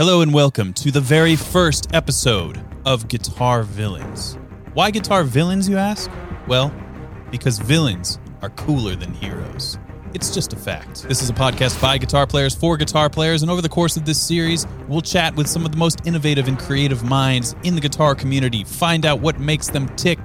Hello and welcome to the very first episode of Guitar Villains. Why guitar villains, you ask? Well, because villains are cooler than heroes. It's just a fact. This is a podcast by guitar players for guitar players, and over the course of this series, we'll chat with some of the most innovative and creative minds in the guitar community, find out what makes them tick,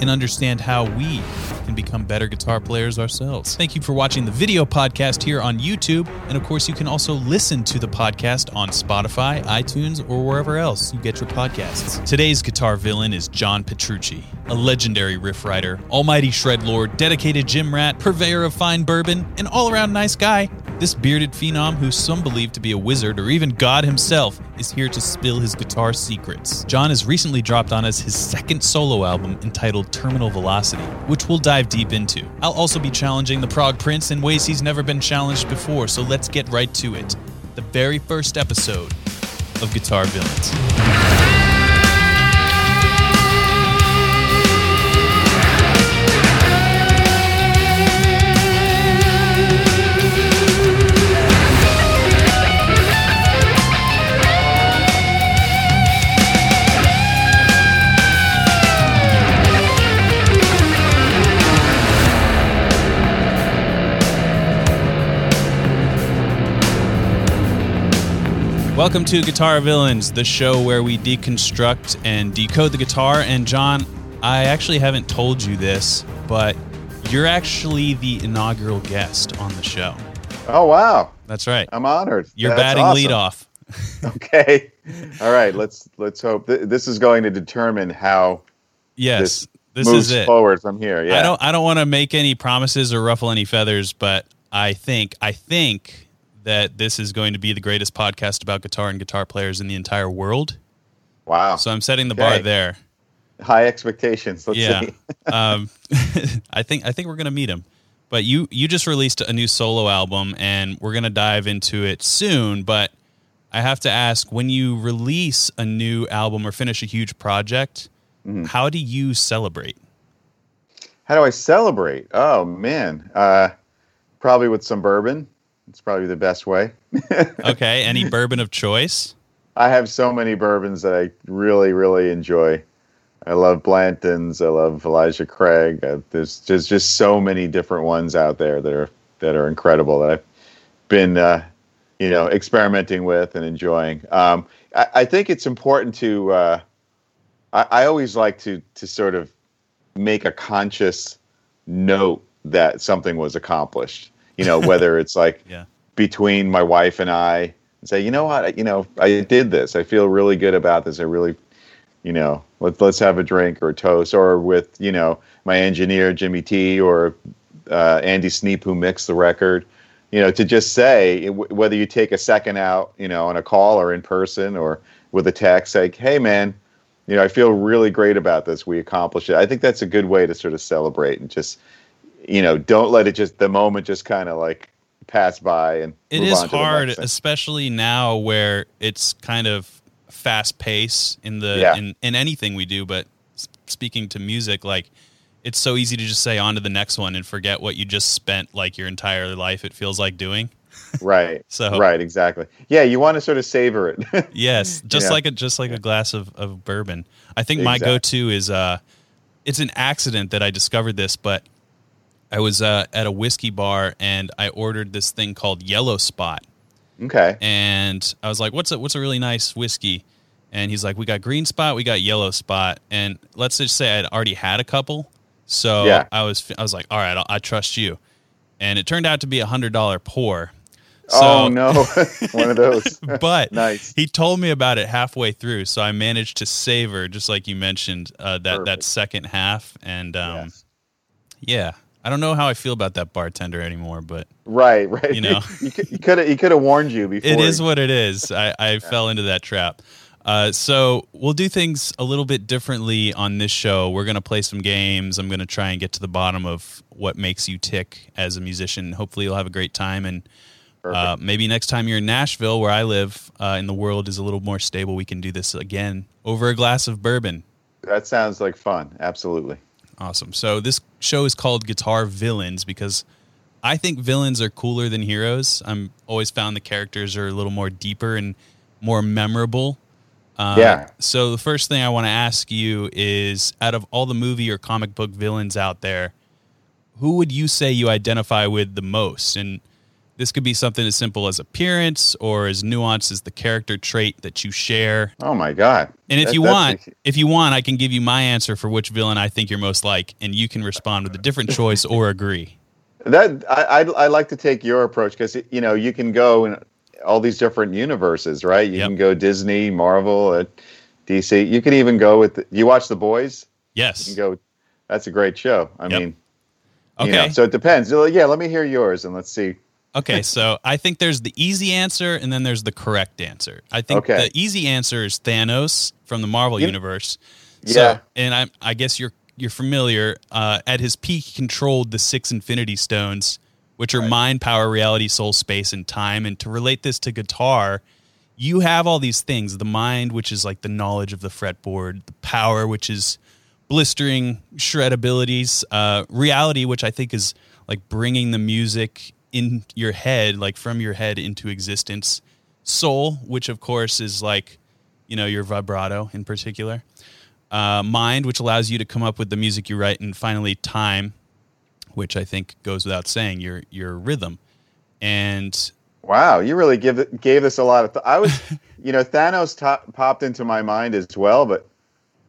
and understand how we can become better guitar players ourselves. Thank you for watching the video podcast here on YouTube. And of course, you can also listen to the podcast on Spotify, iTunes, or wherever else you get your podcasts. Today's guitar villain is John Petrucci, a legendary riff writer, almighty shred lord, dedicated gym rat, purveyor of fine bourbon, an all around nice guy. This bearded phenom, who some believe to be a wizard or even God himself, is here to spill his guitar secrets. John has recently dropped on us his second solo album entitled Terminal Velocity, which we'll dive deep into. I'll also be challenging the Prog Prince in ways he's never been challenged before, so let's get right to it. The very first episode of Guitar Villains. Welcome to Guitar Villains, the show where we deconstruct and decode the guitar. And John, I actually haven't told you this, but you're actually the inaugural guest on the show. Oh wow, That's right. I'm honored. You're That's batting awesome. lead off. Okay, all right. Let's let's hope th- this is going to determine how Yes, this, this, moves is it. forward from here. Yeah. I don't. I don't want to make any promises or ruffle any feathers, but I think. I think that this is going to be the greatest podcast about guitar and guitar players in the entire world. wow. So I'm setting the bar there. High expectations. Let's yeah. see. um, I think I think we're gonna meet him. But you you just released a new solo album, and we're gonna dive into it soon. But I have to ask, when you release a new album or finish a huge project, Mm-hmm. how do you celebrate? How do I celebrate? Oh man, uh, probably with some bourbon. It's probably the best way. Okay, any bourbon of choice? I have so many bourbons that I really, really enjoy. I love Blanton's. I love Elijah Craig. Uh, there's just just so many different ones out there that are that are incredible that I've been uh, you know experimenting with and enjoying. Um, I, I think it's important to. Uh, I, I always like to to sort of make a conscious note that something was accomplished. You know, whether it's like Yeah. between my wife and I and say, you know what, you know, I did this. I feel really good about this. I really, you know, let's let's have a drink or a toast, or with you know my engineer Jimmy T or uh, Andy Sneap who mixed the record. You know, to just say w- whether you take a second out, you know, on a call or in person or with a text, like, hey man, you know, I feel really great about this. We accomplished it. I think that's a good way to sort of celebrate and just, you know, don't let it just the moment just kind of like pass by and It is on to the hard, especially now where it's kind of fast pace in the Yeah. in, in anything we do. But speaking to music, like it's so easy to just say on to the next one and forget what you just spent like your entire life. It feels like doing. right. So- right, exactly. Yeah, you want to sort of savor it. Yes, just Yeah. like a just like a glass of, of bourbon. I think my go to is uh it's an accident that I discovered this, but I was uh, at a whiskey bar and I ordered this thing called Yellow Spot. okay. and I was like, "What's a what's a really nice whiskey?" And he's like, "We got Green Spot, we got Yellow Spot." And let's just say I'd already had a couple, so Yeah. I was I was like, "All right, I'll, I trust you." And it turned out to be a hundred dollar pour. So, oh no, one of those. but Nice. he told me about it halfway through, so I managed to savor, just like you mentioned, uh, that that second half. And um, Yes. yeah, I don't know how I feel about that bartender anymore, but Right, right. you know. you could have he could have warned you before. it is what it is. I, I fell into that trap. Uh, so we'll do things a little bit differently on this show. We're going to play some games. I'm going to try and get to the bottom of what makes you tick as a musician. Hopefully, you'll have a great time. And uh, maybe next time you're in Nashville, where I live, uh, and the world is a little more stable, we can do this again over a glass of bourbon. That sounds like fun. Absolutely. Awesome. So this show is called Guitar Villains because I think villains are cooler than heroes. I'm always found the characters are a little more deeper and more memorable. Um, Yeah. So the first thing I want to ask you is, out of all the movie or comic book villains out there, who would you say you identify with the most? And this could be something as simple as appearance or as nuanced as the character trait that you share. Oh my god! And if That- you want, a- if you want, I can give you my answer for which villain I think you're most like, and you can respond with a different choice or agree. that I I, I like to take your approach because you know you can go in all these different universes, right? You Yep. can go Disney, Marvel, uh, DC. You can even go with. you watch The Boys? You Yes. can go. That's a great show. I Yep. mean, Okay. you know, so it depends. Yeah, let me hear yours and let's see. Okay, so I think there's the easy answer and then there's the correct answer. I think Okay. the easy answer is Thanos from the Marvel You- universe. Yeah. So, and I, I guess you're you're familiar. Uh, at his peak, he controlled the six Infinity Stones, which are Right. mind, power, reality, soul, space, and time. And to relate this to guitar, you have all these things: the mind, which is like the knowledge of the fretboard; the power, which is blistering shred abilities; uh, reality, which I think is like bringing the music in your head, like from your head into existence; soul, which of course is like you know your vibrato in particular; uh, mind, which allows you to come up with the music you write; and finally, time, which I think goes without saying, your your rhythm. And Wow, you really give gave this a lot of. Th- I was, you know, Thanos popped into my mind as well, but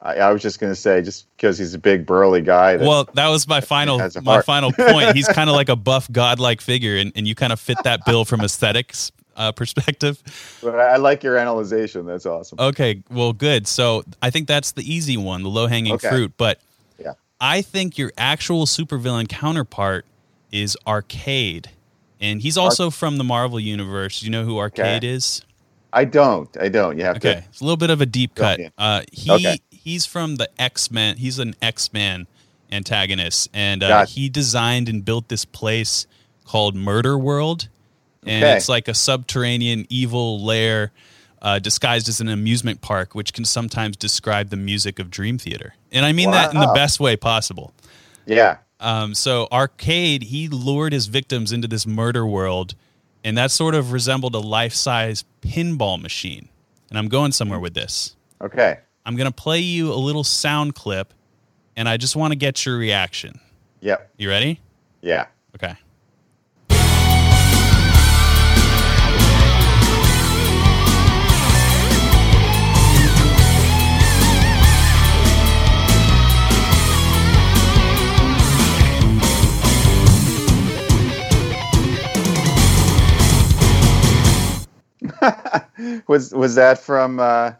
I, I was just going to say, just because he's a big burly guy. That, well, that was my final my final point. He's kind of like a buff godlike figure, and, and you kind of fit that bill from aesthetics uh, perspective. but I, like your analyzation. That's awesome. Okay, well, good. So I think that's the easy one, the low hanging Okay. fruit. But Yeah. I think your actual supervillain counterpart is Arcade. And he's also from the Marvel universe. You know who Arcade Okay. is? I don't. I don't. You have Okay, to. it's a little bit of a deep cut. Uh, he Okay. He's from the X Men. He's an X Men antagonist, and uh, Gotcha. he designed and built this place called Murder World, and Okay. it's like a subterranean evil lair uh, disguised as an amusement park, which can sometimes describe the music of Dream Theater. And I mean that in the best way possible. Yeah. Um, so Arcade, he lured his victims into this murder world, and that sort of resembled a life-size pinball machine. And I'm going somewhere with this. Okay. I'm going to play you a little sound clip, and I just want to get your reaction. Yep. You ready? Yeah. Okay. Was was that from uh,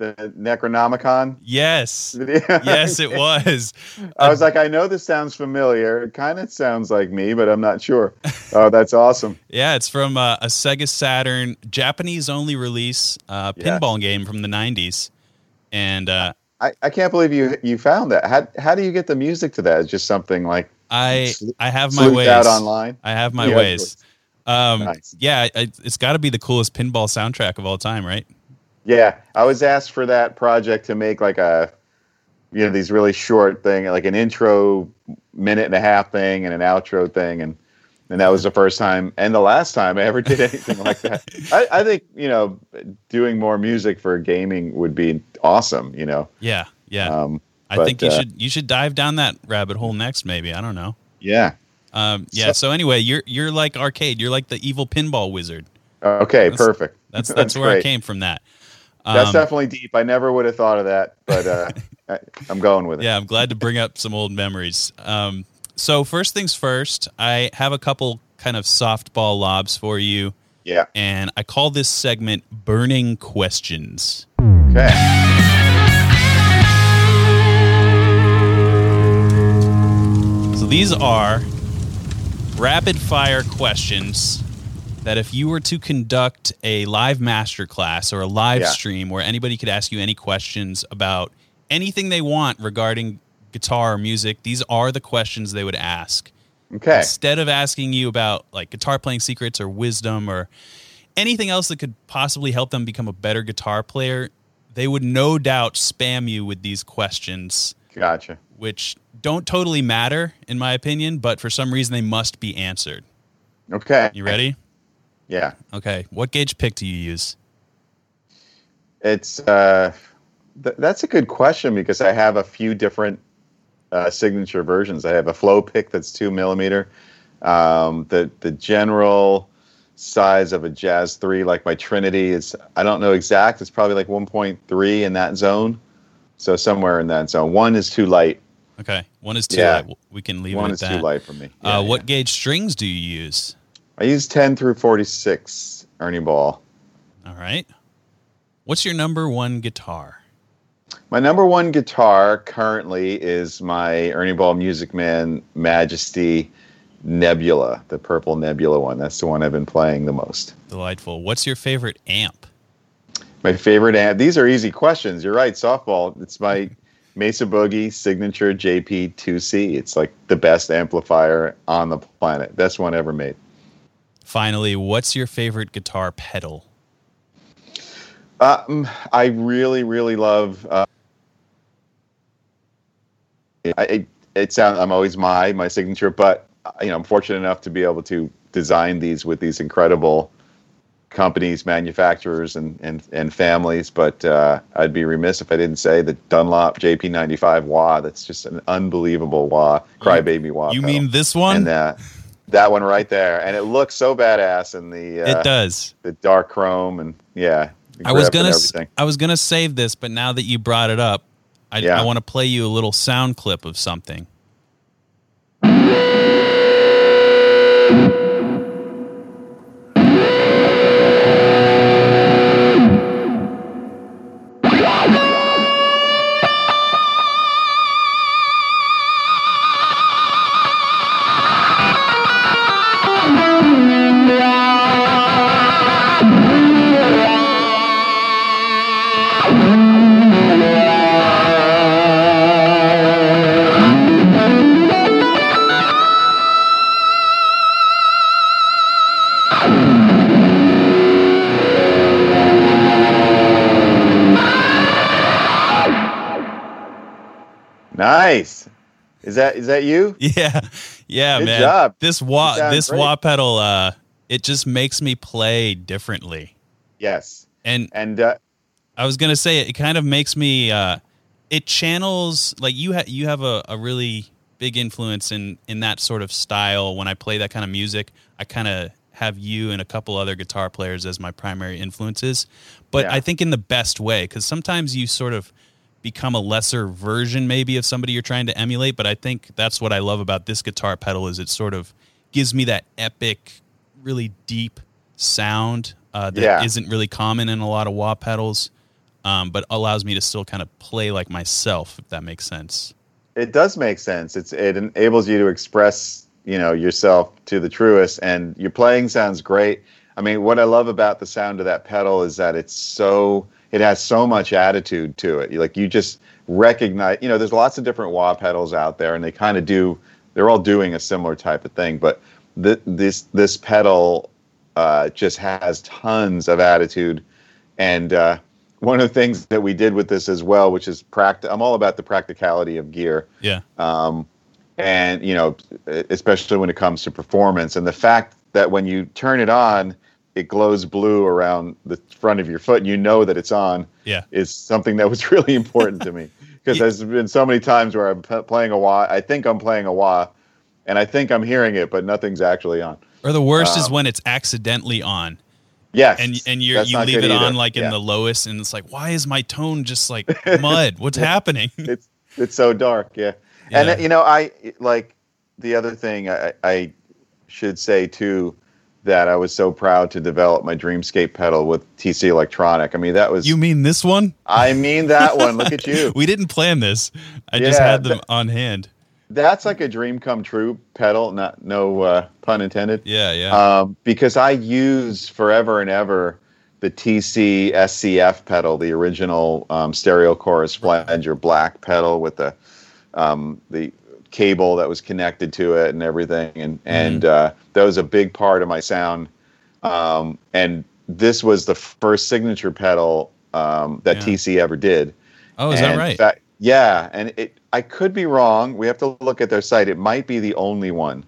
the Necronomicon Yes. video? yes, it was. I was like, I know this sounds familiar. It kind of sounds like me, but I'm not sure. Oh, that's awesome. Yeah, it's from uh, a Sega Saturn Japanese only release uh, Yeah. pinball game from the 90s. And uh, I, I can't believe you you found that. How how do you get the music to that? It's just something like I I have my ways. out online. I have my Yeah, ways. Um, Nice. Yeah, I, it's got to be the coolest pinball soundtrack of all time, right? Yeah, I was asked for that project to make like a, you know, these really short thing, like an intro minute and a half thing and an outro thing, and and that was the first time and the last time I ever did anything like that. I, I think you know, doing more music for gaming would be awesome. You know, Yeah, yeah. um, I but, think you uh, should you should dive down that rabbit hole next. Maybe I don't know. yeah. Um, yeah. So, anyway, you're you're like arcade. You're like the evil pinball wizard. Okay, That's- perfect. That's that's, where I came from. That. That's Um, definitely deep. I never would have thought of that, but uh, I, I'm going with it. yeah, I'm glad to bring up some old memories. Um, so first things first, I have a couple kind of softball lobs for you, Yeah. and I call this segment "Burning Questions." Okay. So these are rapid fire questions that if you were to conduct a live masterclass or a live Yeah. stream where anybody could ask you any questions about anything they want regarding guitar or music, these are the questions they would ask. Okay. Instead of asking you about like guitar playing secrets or wisdom or anything else that could possibly help them become a better guitar player, they would no doubt spam you with these questions Gotcha. which don't totally matter in my opinion, but for some reason they must be answered. Okay. You ready? Yeah. Okay. What gauge pick do you use? It's uh, th- that's a good question because I have a few different uh, signature versions. I have a flow pick that's two millimeter. Um, the the general size of a Jazz three, like my Trinity, is I don't know exact. It's probably like 1.3 in that zone. So somewhere in that zone. One is too light. Okay, one is too Yeah. light. We can leave One it is at that. too light for me. uh, Yeah, what yeah. gauge strings do you use? I use 10 through 46 Ernie Ball. All right. What's your number one guitar? My number one guitar currently is my Ernie Ball Music Man Majesty Nebula, the purple Nebula one. That's the one I've been playing the most. Delightful. What's your favorite amp? My favorite amp. These are easy questions. You're right. Softball. It's my Mesa Boogie Signature JP2C. It's like the best amplifier on the planet. Best one ever made. Finally, what's your favorite guitar pedal? Um, I really, really love. Uh, I, it, it sounds. I'm always my my signature, but uh, you know, I'm fortunate enough to be able to design these with these incredible companies, manufacturers, and and, and families. But uh, I'd be remiss if I didn't say the Dunlop JP95 wah. That's just an unbelievable wah, crybaby wah. you pedal. mean this one? And uh, that one right there, and it looks so badass in the uh, it does. the dark chrome and yeah. I was gonna. I was gonna save this, but now that you brought it up, I, Yeah. I want to play you a little sound clip of something. Nice. Is that is that you? Yeah, yeah, Good man. job. This wah, this great. wah pedal, uh, it just makes me play differently. Yes. And And uh, I was gonna say it kind of makes me uh it channels like you have you have a, a really big influence in in that sort of style when I play that kind of music. I kind of have you and a couple other guitar players as my primary influences, but Yeah. I think in the best way because sometimes you sort of become a lesser version maybe of somebody you're trying to emulate. But I think that's what I love about this guitar pedal is it sort of gives me that epic, really deep sound uh, that Yeah. not really common in a lot of wah pedals um, but allows me to still kind of play like myself, if that makes sense. it does make sense. It's it enables you to express you know yourself to the truest, and your playing sounds great. I mean, what I love about the sound of that pedal is that it's so it has so much attitude to it. Like you just recognize, you know, there's lots of different wah pedals out there, and they kind of do. They're all doing a similar type of thing, but th- this this pedal uh, just has tons of attitude, and uh, one of the things that we did with this as well, which is pract. I'm all about the practicality of gear Yeah. um, and you know, especially when it comes to performance, and the fact that when you turn it on, it glows blue around the front of your foot, and you know that it's on, Yeah. is something that was really important to me because Yeah. there's been so many times where I'm p- playing a wah, I think I'm playing a wah, and I think I'm hearing it, but nothing's actually on. Or the worst is Um, when it's accidentally on Yes, and and you you leave it good on like in Yeah. the lowest and it's like why is my tone just like mud? What's happening? it's it's so dark yeah, Yeah. and you know i like the other thing I, I should say too that i was so proud to develop my dreamscape pedal with tc electronic i mean that was You mean this one? i mean that one look at you We didn't plan this. I just had them that- on hand. that's like a dream come true pedal not no uh, pun intended Yeah, yeah. um, because I use forever and ever the TC SCF pedal, the original um, stereo chorus flanger black pedal with the um, the cable that was connected to it and everything, and and uh, that was a big part of my sound. Um, and this was the first signature pedal um, that Yeah. TC ever did. oh, is And that right? yeah, and it I could be wrong. We have to look at their site. It might be the only one.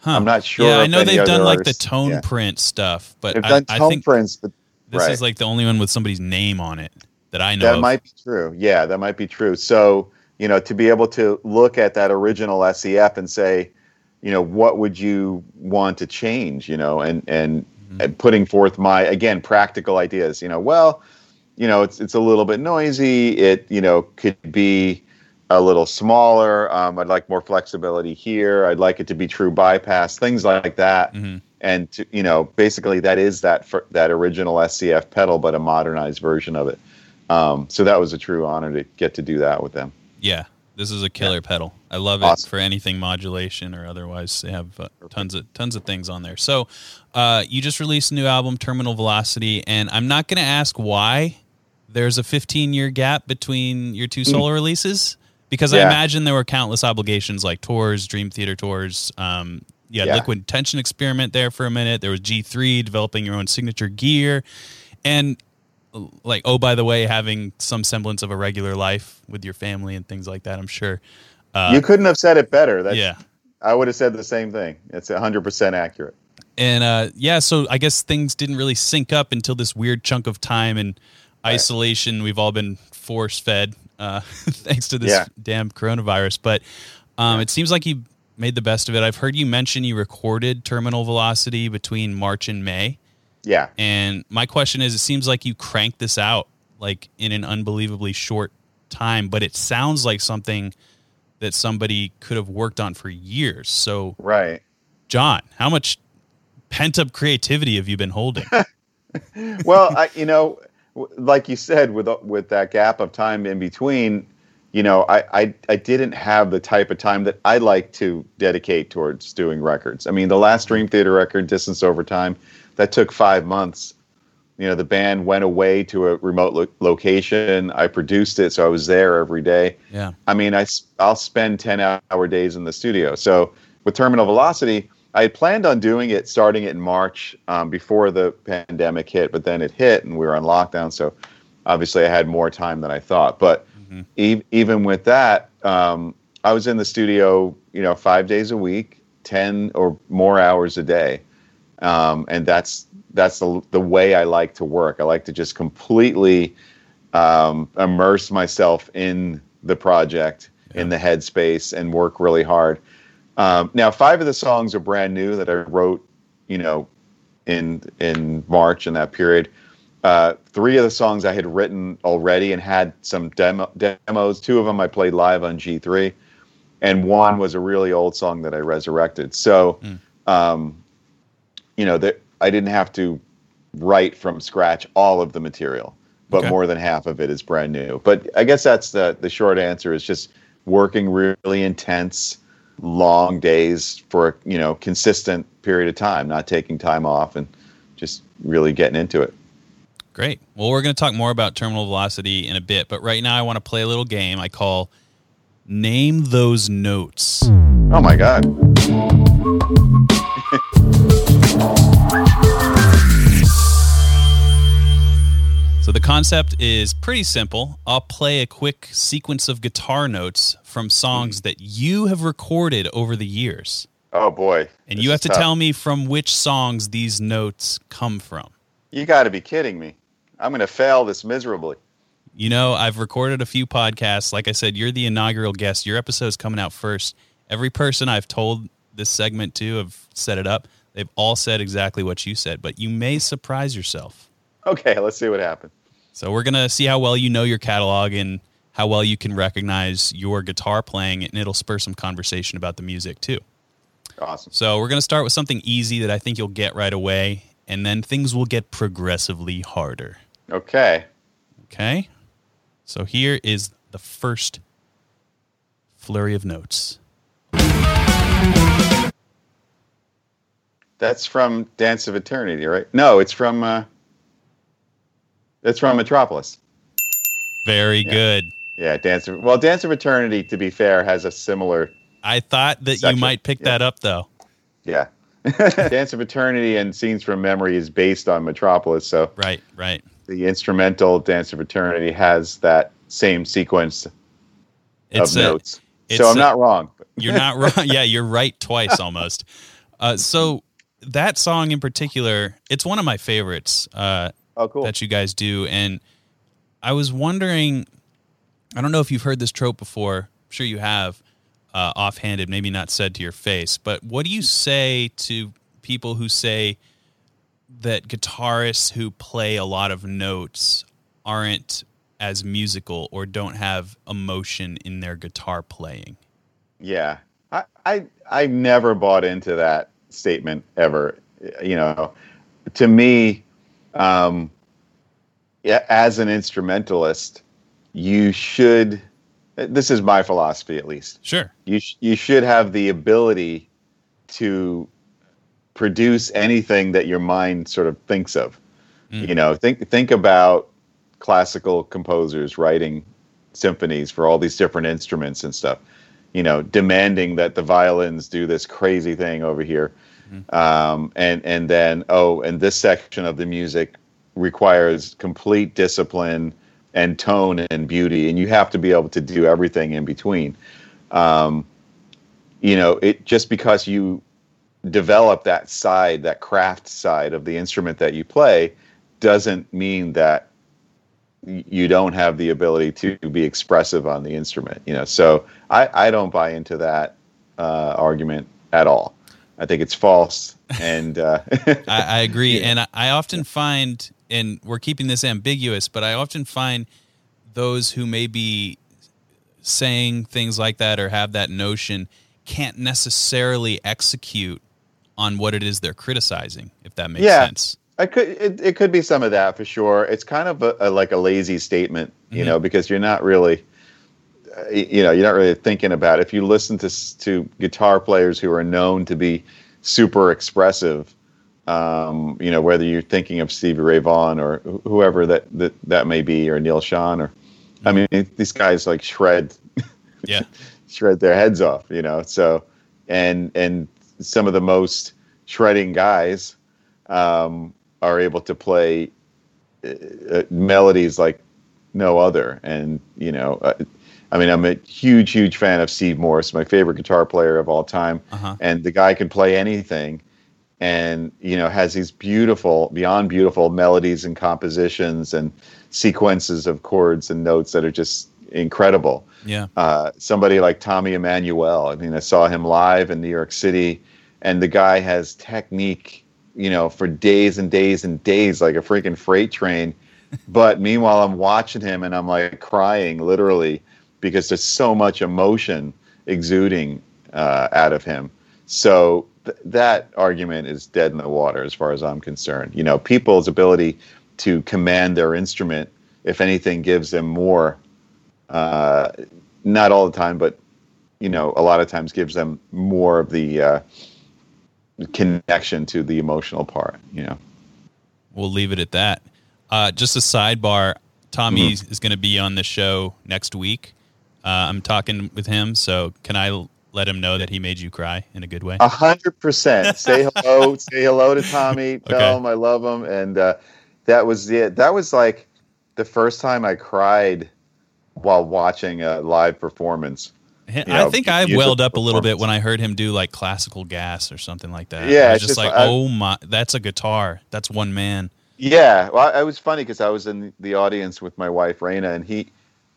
Huh. I'm not sure Yeah, I know they've done like the tone yeah. print stuff, but They've I, done I think prints, but This Right. is like the only one with somebody's name on it that I know. That of. might be true. Yeah, that might be true. So, you know, to be able to look at that original SCF and say, you know, what would you want to change, you know, and and, Mhm. and putting forth my again practical ideas, you know, well, you know, it's it's a little bit noisy. It, you know, could be a little smaller. Um, I'd like more flexibility here. I'd like it to be true bypass, things like that. Mhm. And to, you know, basically that is that fir- that original SCF pedal, but a modernized version of it. Um, so that was a true honor to get to do that with them. Yeah, this is a killer pedal. I love Awesome. it for anything modulation or otherwise. They have uh, tons of tons of things on there. So, uh, you just released a new album, Terminal Velocity, and I'm not going to ask why there's a 15 year gap between your two solo releases because I Hmm. Imagine there were countless obligations like tours, Dream Theater tours. Um, you had Yeah. Liquid Tension Experiment there for a minute. There was G3 developing your own signature gear, and like oh by the way having some semblance of a regular life with your family and things like that i'm sure uh, you couldn't have said it better. That's, yeah I would have said the same thing. It's 100% accurate. and uh, yeah so i guess things didn't really sync up until this weird chunk of time and isolation we've all been force fed uh, thanks to this Yeah. damn coronavirus but um, it seems like you made the best of it i've heard you mention you recorded terminal velocity between march and may Yeah. And my question is, it seems like you cranked this out like in an unbelievably short time, but it sounds like something that somebody could have worked on for years. So, Right. John, how much pent up creativity have you been holding? well, I, you know, like you said, with with that gap of time in between, you know, I, I I didn't have the type of time that I like to dedicate towards doing records. I mean, the last Dream Theater record, Distance Over Time, that took five months. You know, the band went away to a remote lo- location. I produced it, so I was there every day. yeah. I mean, I, I'll spend 10 hour days in the studio. So with Terminal Velocity, I had planned on doing it starting it in March um, before the pandemic hit, but then it hit and we were on lockdown. So obviously I had more time than I thought. But Mhm. e- even with that, um, I was in the studio, you know, five days a week, 10 or more hours a day. Um, and that's that's the, the way I like to work. I like to just completely um, immerse myself in the project, in the headspace, and work really hard. Um, now, five of the songs are brand new that I wrote, you know, in in March in that period. Uh, three of the songs I had written already and had some demo, demos. Two of them I played live on G3, and one was a really old song that I resurrected. So, Mm. um, you know, that I didn't have to write from scratch all of the material, but Okay. more than half of it is brand new. But I guess that's the the short answer is just working really intense, long days for a you know consistent period of time, not taking time off and just really getting into it. Great. Well, we're going to talk more about terminal velocity in a bit, but right now I want to play a little game I call Name Those Notes. Oh my god. So the concept is pretty simple. I'll play a quick sequence of guitar notes from songs hmm. that you have recorded over the years. Oh boy. And This you have to tough. tell me from which songs these notes come from. You got to be kidding me. I'm going to fail this miserably. You know, I've recorded a few podcasts. Like I said, you're the inaugural guest. Your episode's coming out first. Every person I've told this segment to have set it up. They've all said exactly what you said, but you may surprise yourself. Okay, let's see what happens. So we're gonna see how well you know your catalog and how well you can recognize your guitar playing, and it'll spur some conversation about the music too. Awesome. So we're gonna start with something easy that I think you'll get right away, and then things will get progressively harder. Okay. Okay. So here is the first flurry of notes. That's from Dance of Eternity, right? No, it's from uh It's from Metropolis. Very Yeah. good. Yeah, Dance of Well, Dance of Eternity to be fair has a similar I thought that you might pick yeah. that up though. yeah. Dance of Eternity and Scenes from Memory is based on Metropolis, so Right, right. the instrumental Dance of Eternity has that same sequence It's of a, notes. it's So I'm not wrong. You're not wrong. Yeah, you're right twice almost. Uh, so that song in particular, it's one of my favorites. Uh, Oh, cool. that you guys do, and I was wondering. I don't know if you've heard this trope before. I'm sure you have, uh, offhanded, maybe not said to your face. But what do you say to people who say that guitarists who play a lot of notes aren't as musical or don't have emotion in their guitar playing? Yeah, I, I I never bought into that statement ever. You know, to me, um, yeah, as an instrumentalist, you should. This is my philosophy, at least. Sure. You sh- you should have the ability to produce anything that your mind sort of thinks of. Mm. You know, think think about classical composers writing symphonies for all these different instruments and stuff you know, demanding that the violins do this crazy thing over here, Mm-hmm. um, and and then oh, and this section of the music requires complete discipline and tone and beauty, and you have to be able to do everything in between. Um, you know, it just because you develop that side, that craft side of the instrument that you play, doesn't mean that you don't have the ability to be expressive on the instrument you know so i i don't buy into that uh, argument at all i think it's false and uh, I, I agree, and I, I often find, and we're keeping this ambiguous, but I often find those who may be saying things like that or have that notion can't necessarily execute on what it is they're criticizing. If that makes Yeah. sense. I could it, it could be some of that for sure. It's kind of a, a, like a lazy statement, you Mhm. know, because you're not really you know, you're not really thinking about it. If you listen to to guitar players who are known to be super expressive, um, you know, whether you're thinking of Stevie Ray Vaughan or whoever that, that that may be, or Neal Schon, or I mean, these guys like shred Yeah. shred their heads off, you know. So, and and some of the most shredding guys um, are able to play uh, uh, melodies like no other. And you know, uh, I mean, I'm a huge, huge fan of Steve Morse, my favorite guitar player of all time, Uh-huh. and the guy can play anything. And you know has these beautiful, beyond beautiful melodies and compositions and sequences of chords and notes that are just incredible Yeah. uh, somebody like Tommy Emmanuel. I mean, I saw him live in New York City, and the guy has technique, you know, for days and days and days, like a freaking freight train. but meanwhile, I'm watching him and I'm like crying literally because there's so much emotion exuding uh, out of him. So th- that argument is dead in the water as far as I'm concerned. You know, people's ability to command their instrument, if anything, gives them more uh, not all the time, but you know, a lot of times gives them more of the uh, connection to the emotional part. You know, We'll leave it at that. Uh, just a sidebar. Tommy Mm-hmm. is going to be on the show next week. Uh, I'm talking with him, so can I let him know that he made you cry in a good way? a hundred percent. Say hello. say hello to Tommy. Tell Okay. him I love him. And uh, that was it. That was like the first time I cried while watching a live performance. I know, think I welled up a little bit when I heard him do like classical gas or something like that. Yeah, I was just just like, I- oh my, that's a guitar. That's one man. Yeah, well, I- it was funny because I was in the audience with my wife Rena, and he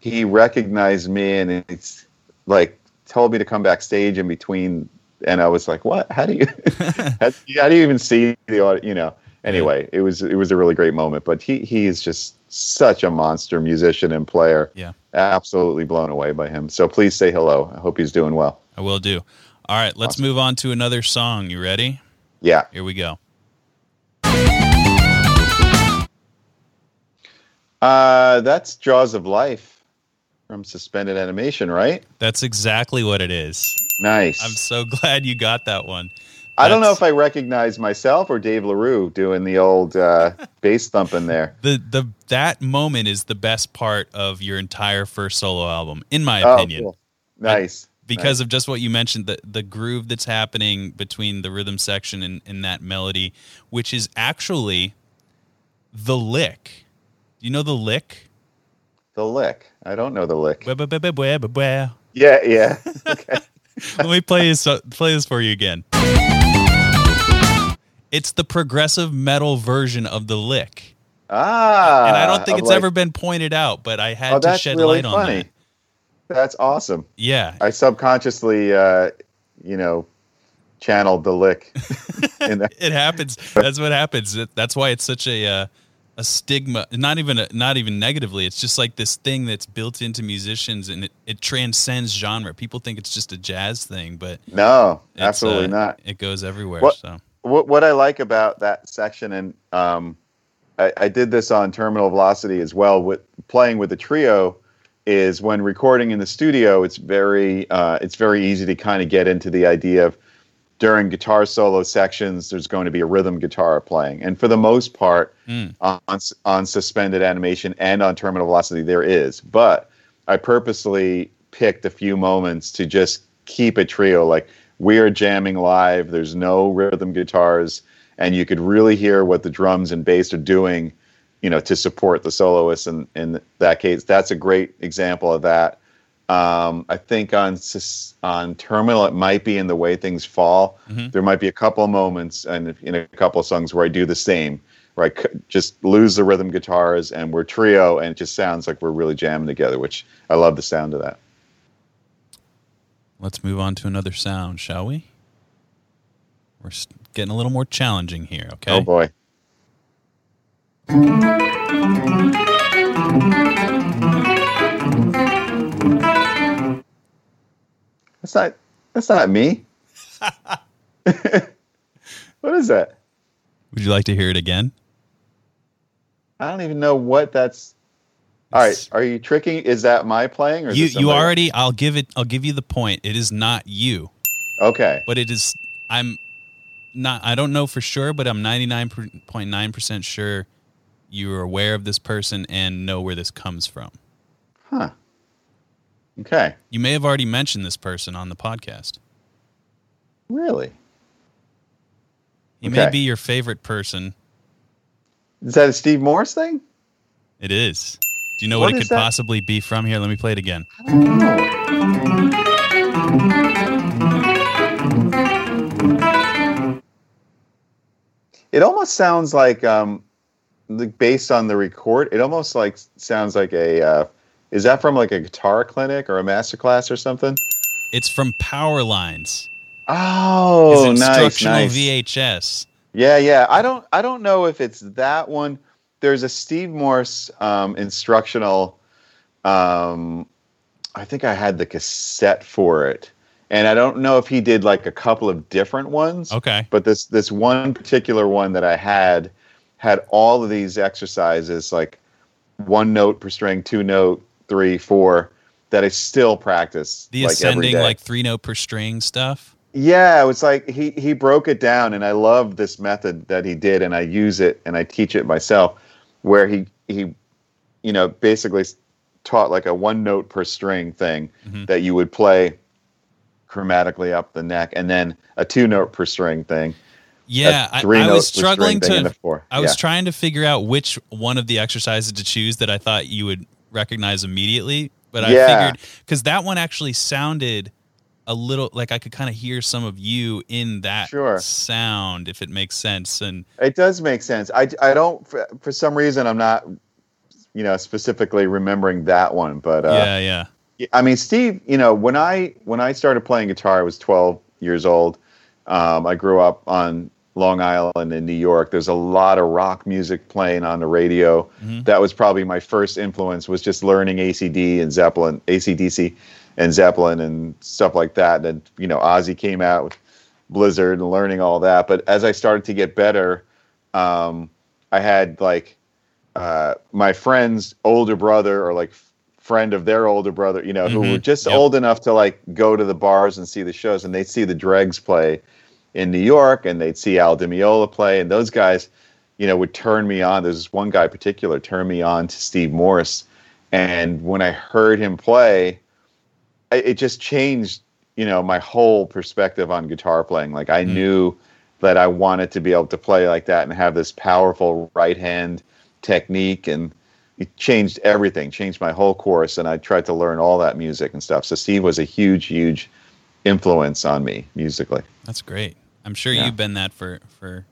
he recognized me, and it's like told me to come backstage in between, and I was like, "What? How do you how, do you even see the audience?" You know. Anyway, it was it was a really great moment, but he he is just such a monster musician and player. Yeah. absolutely blown away by him. So please say hello. I hope he's doing well. I will do. All right, let's Awesome. move on to another song. You ready? Yeah. Here we go. Uh, that's Jaws of Life from Suspended Animation, right? That's exactly what it is. Nice. I'm so glad you got that one. I don't know if I recognize myself or Dave LaRue doing the old uh, bass thumping there. the the that moment is the best part of your entire first solo album, in my Oh, opinion. cool. Nice. because of just what you mentioned the the groove that's happening between the rhythm section and, and that melody which is actually the lick you know the lick The lick. I don't know the lick. Yeah, yeah. Okay. let me play this play this for you again it's the progressive metal version of the lick Ah, and I don't think it's like- ever been pointed out, but I had Oh, to shed really light on funny. that. That's awesome. Yeah, I subconsciously, uh, you know, channeled the lick. in it happens. That's what happens. That's why it's such a uh, a stigma. Not even a, not even negatively. It's just like this thing that's built into musicians, and it, it transcends genre. People think it's just a jazz thing, but No, absolutely uh, not. It goes everywhere. What- So what what I like about that section, and um, I, I did this on Terminal Velocity as well. With playing with the trio, is when recording in the studio, it's very uh, it's very easy to kind of get into the idea of during guitar solo sections, there's going to be a rhythm guitar playing, and for the most part, Mm. on on suspended animation and on Terminal Velocity, there is. But I purposely picked a few moments to just keep a trio. Like we are jamming live. There's no rhythm guitars, and you could really hear what the drums and bass are doing, you know, to support the soloists. And in that case, that's a great example of that. Um, I think on on Terminal, it might be in the way things fall. Mhm. There might be a couple moments, and in a couple of songs where I do the same, where I just lose the rhythm guitars, and we're trio, and it just sounds like we're really jamming together. Which I love the sound of that. let's move on to another sound, shall we? We're getting a little more challenging here. Okay. Oh boy. That's not that's not me. what is that? Would you like to hear it again? I don't even know what that's All right, are you tricking? Is that my playing or You you already. I'll give it. I'll give you the point. It is not you, Okay. but it is. I'm not. I don't know for sure, but I'm 99.9 percent sure you are aware of this person and know where this comes from. Huh. Okay. You may have already mentioned this person on the podcast. Really? He may be your favorite person. Is that a Steve Morse thing? It is. Do you know What what, it could that? possibly be from? Here, let me play it again. I don't know. It almost sounds like, um, based on the record, it almost like sounds like a. Uh, is that from like a guitar clinic or a master class or something? It's from Power Lines. Oh, His nice, instructional nice. VHS. Yeah, yeah. I don't I don't know if it's that one. There's a Steve Morse um, instructional. Um, I think I had the cassette for it, and I don't know if he did like a couple of different ones. Okay. But this this one particular one that I had had all of these exercises, like one note per string, two note, three, four, that I still practice. The like, ascending, day. like three note per string stuff. Yeah, it was like he he broke it down, and I love this method that he did, and I use it and I teach it myself, where he he, you know, basically taught like a one note per string thing Mhm. that you would play chromatically up the neck, and then a two note per string thing. Yeah, I, three I note was struggling to. I was Yeah. trying to figure out which one of the exercises to choose that I thought you would recognize immediately, but I Yeah. figured because that one actually sounded a little like I could kind of hear some of you in that Sure. sound, if it makes sense. And It does make sense. I, I don't for, for some reason I'm not, you know, specifically remembering that one, but uh, yeah, yeah, I mean, Steve, you know, when I when I started playing guitar, I was 12 years old. Um, I grew up on Long Island in New York. There's a lot of rock music playing on the radio. Mhm. That was probably my first influence. Was just learning ACD and Zeppelin, ACDC, and Zeppelin and stuff like that. And you know, Ozzy came out with Blizzard and learning all that. But as I started to get better, um, I had like uh, my friend's older brother or like friend of their older brother, you know, who Mhm. were just Yep. old enough to like go to the bars and see the shows, and they'd see the Dregs play in New York, and they'd see Al Di Meola play, and those guys, you know, would turn me on. There's this one guy in particular turned me on to Steve Morse, and when I heard him play, I- it just changed, you know, my whole perspective on guitar playing. Like I Mm. knew that I wanted to be able to play like that and have this powerful right hand technique and it changed everything, changed my whole course and I tried to learn all that music and stuff. So Steve was a huge, huge influence on me musically. that's great. I'm sure Yeah. you've been that for for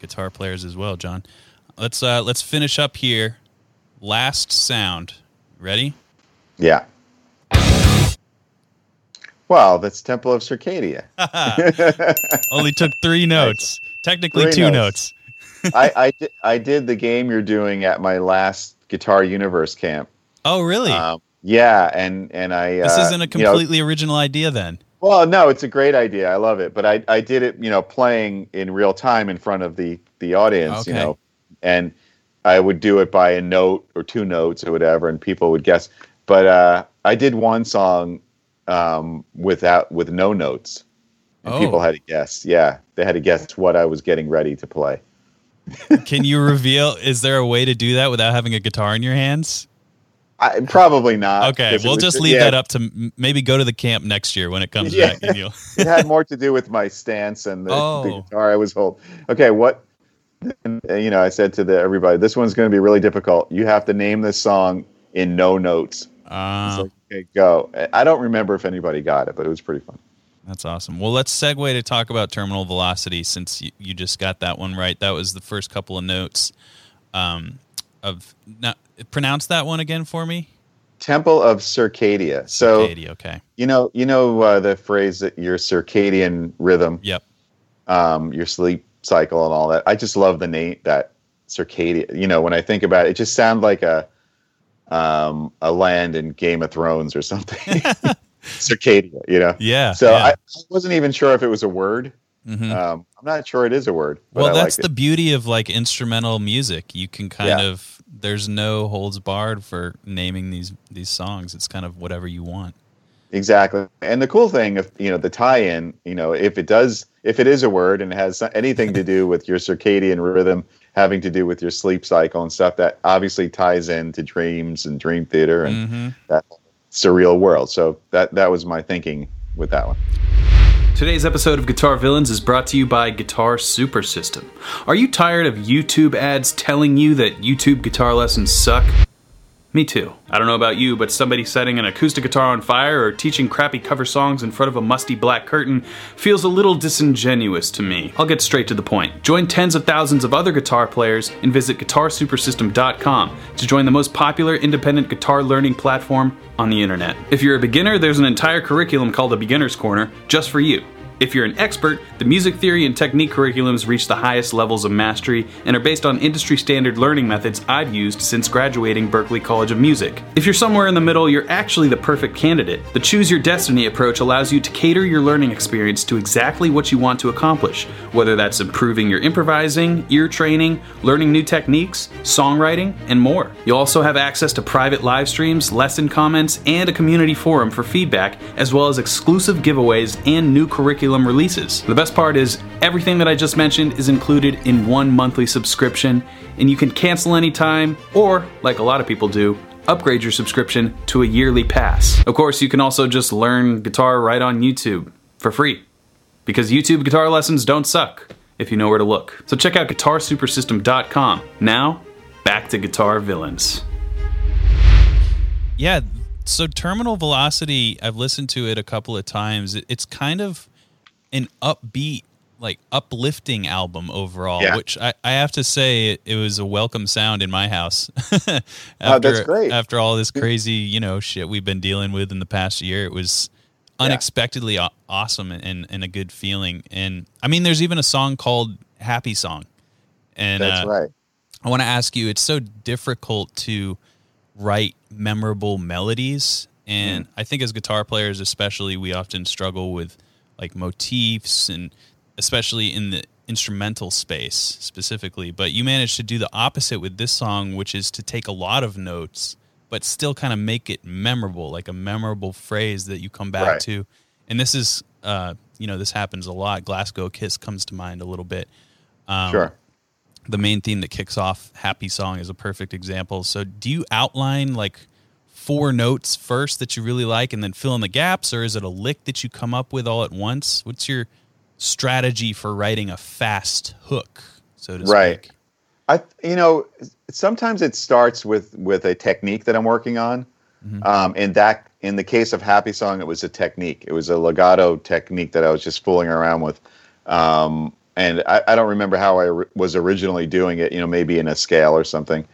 guitar players as well, John. let's uh let's finish up here. Last sound. Ready? Yeah. Wow, that's Temple of Circadia. Only took three notes. Technically, Three two notes. notes. I, I, di- I did the game you're doing at my last Guitar Universe camp. Oh, really? Um, yeah, and and I. this uh, isn't a you know, completely original idea, then. Well, no, it's a great idea. I love it, but I, I did it, you know, playing in real time in front of the the audience, you know, and I would do it by a note or two notes or whatever, and people would guess. But uh, I did one song um, without with no notes, and Oh. people had to guess. Yeah, they had to guess what I was getting ready to play. Can you reveal? Is there a way to do that without having a guitar in your hands? I, probably not. Okay, we'll just leave yeah, that up to maybe go to the camp next year when it comes Yeah. back. It had more to do with my stance and the, the Oh. guitar I was holding. Okay, what? and, uh, You know, I said to the everybody, this one's going to be really difficult. You have to name this song in no notes. Uh, like, okay, go. I don't remember if anybody got it, but it was pretty fun. that's awesome. Well, let's segue to talk about terminal velocity since you, you just got that one right. That was the first couple of notes. Um, of now, pronounce that one again for me. Temple of Circadia. So Katie, okay. you know, you know uh, the phrase that your circadian rhythm, Yep. um, your sleep cycle, and all that. I just love the name that circadia. You know, when I think about it, it just sounds like a um, a land in Game of Thrones or something. Circadia, you know. Yeah. So yeah. I, I wasn't even sure if it was a word. Mhm. Um, I'm not sure it is a word. But well that's the beauty of like instrumental music you can kind Yeah. of there's no holds barred for naming these these songs it's kind of whatever you want exactly. And the cool thing, if you know, the tie-in, you know, if it does, if it is a word and it has anything to do with your circadian rhythm, having to do with your sleep cycle and stuff, that obviously ties into dreams and dream theater and hmm that surreal world. So that that was my thinking with that one. Today's episode of Guitar Villains is brought to you by Guitar Super System. Are you tired of YouTube ads telling you that YouTube guitar lessons suck? Me too. I don't know about you, but somebody setting an acoustic guitar on fire or teaching crappy cover songs in front of a musty black curtain feels a little disingenuous to me. I'll get straight to the point. Join tens of thousands of other guitar players and visit GuitarSupersystem.com to join the most popular independent guitar learning platform on the internet. If you're a beginner, there's an entire curriculum called the Beginner's Corner just for you. If you're an expert, the music theory and technique curriculums reach the highest levels of mastery and are based on industry standard learning methods I've used since graduating Berklee College of Music. If you're somewhere in the middle, you're actually the perfect candidate. The Choose Your Destiny approach allows you to cater your learning experience to exactly what you want to accomplish, whether that's improving your improvising, ear training, learning new techniques, songwriting, and more. You'll also have access to private live streams, lesson comments, and a community forum for feedback, as well as exclusive giveaways and new curriculum releases. The best part is, everything that I just mentioned is included in one monthly subscription, and you can cancel anytime, or, like a lot of people do, upgrade your subscription to a yearly pass. Of course, you can also just learn guitar right on YouTube for free because YouTube guitar lessons don't suck if you know where to look. So check out guitarsupersystem.com. Now, back to Guitar Villains. yeah so terminal velocity i've listened to it a couple of times it's kind of an upbeat like uplifting album overall Yeah. which I, I have to say it, it was a welcome sound in my house after, Oh, that's great. after all this crazy you know shit we've been dealing with in the past year it was unexpectedly aw- awesome and, and a good feeling and i mean there's even a song called happy song and That's uh, right. I want to ask you, it's so difficult to write memorable melodies. And I think as guitar players, especially, we often struggle with like motifs and especially in the instrumental space specifically. But you managed to do the opposite with this song, which is to take a lot of notes, but still kind of make it memorable, like a memorable phrase that you come back Right. to. And this is, uh, you know, this happens a lot. Glasgow Kiss comes to mind a little bit. Um, Sure. the main theme that kicks off happy song is a perfect example so do you outline like four notes first that you really like and then fill in the gaps or is it a lick that you come up with all at once what's your strategy for writing a fast hook so to Right. speak I you know sometimes it starts with with a technique that I'm working on. Um, in that in the case of Happy Song, it was a technique. It was a legato technique that I was just fooling around with. Um, and I, I don't remember how I re- was originally doing it. You know, maybe in a scale or something.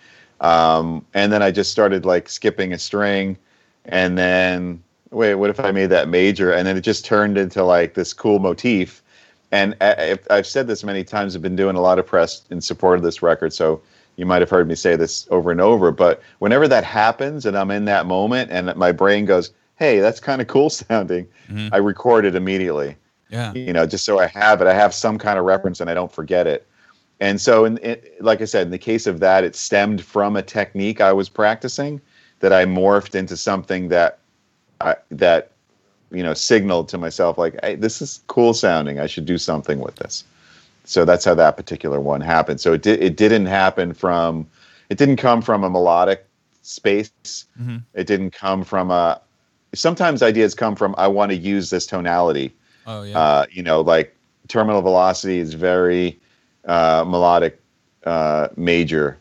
Um, and then I just started like skipping a string, and then wait, what if I made that major? And then it just turned into like this cool motif. And I, I've said this many times. I've been doing a lot of press in support of this record, so you might have heard me say this over and over. But whenever that happens, and I'm in that moment, and my brain goes, "Hey, that's kind of cool sounding," Mhm. I record it immediately Yeah. you know, just so I have it. I have some kind of reference and I don't forget it. And so, in, in, like I said, in the case of that, it stemmed from a technique I was practicing that I morphed into something that I, that you know signaled to myself like, hey, this is cool sounding. I should do something with this. So that's how that particular one happened. So it did. It didn't happen from. It didn't come from a melodic space. Mhm. It didn't come from a. Sometimes ideas come from I want to use this tonality Oh yeah. uh, you know, like terminal velocity is very uh, melodic, uh, major.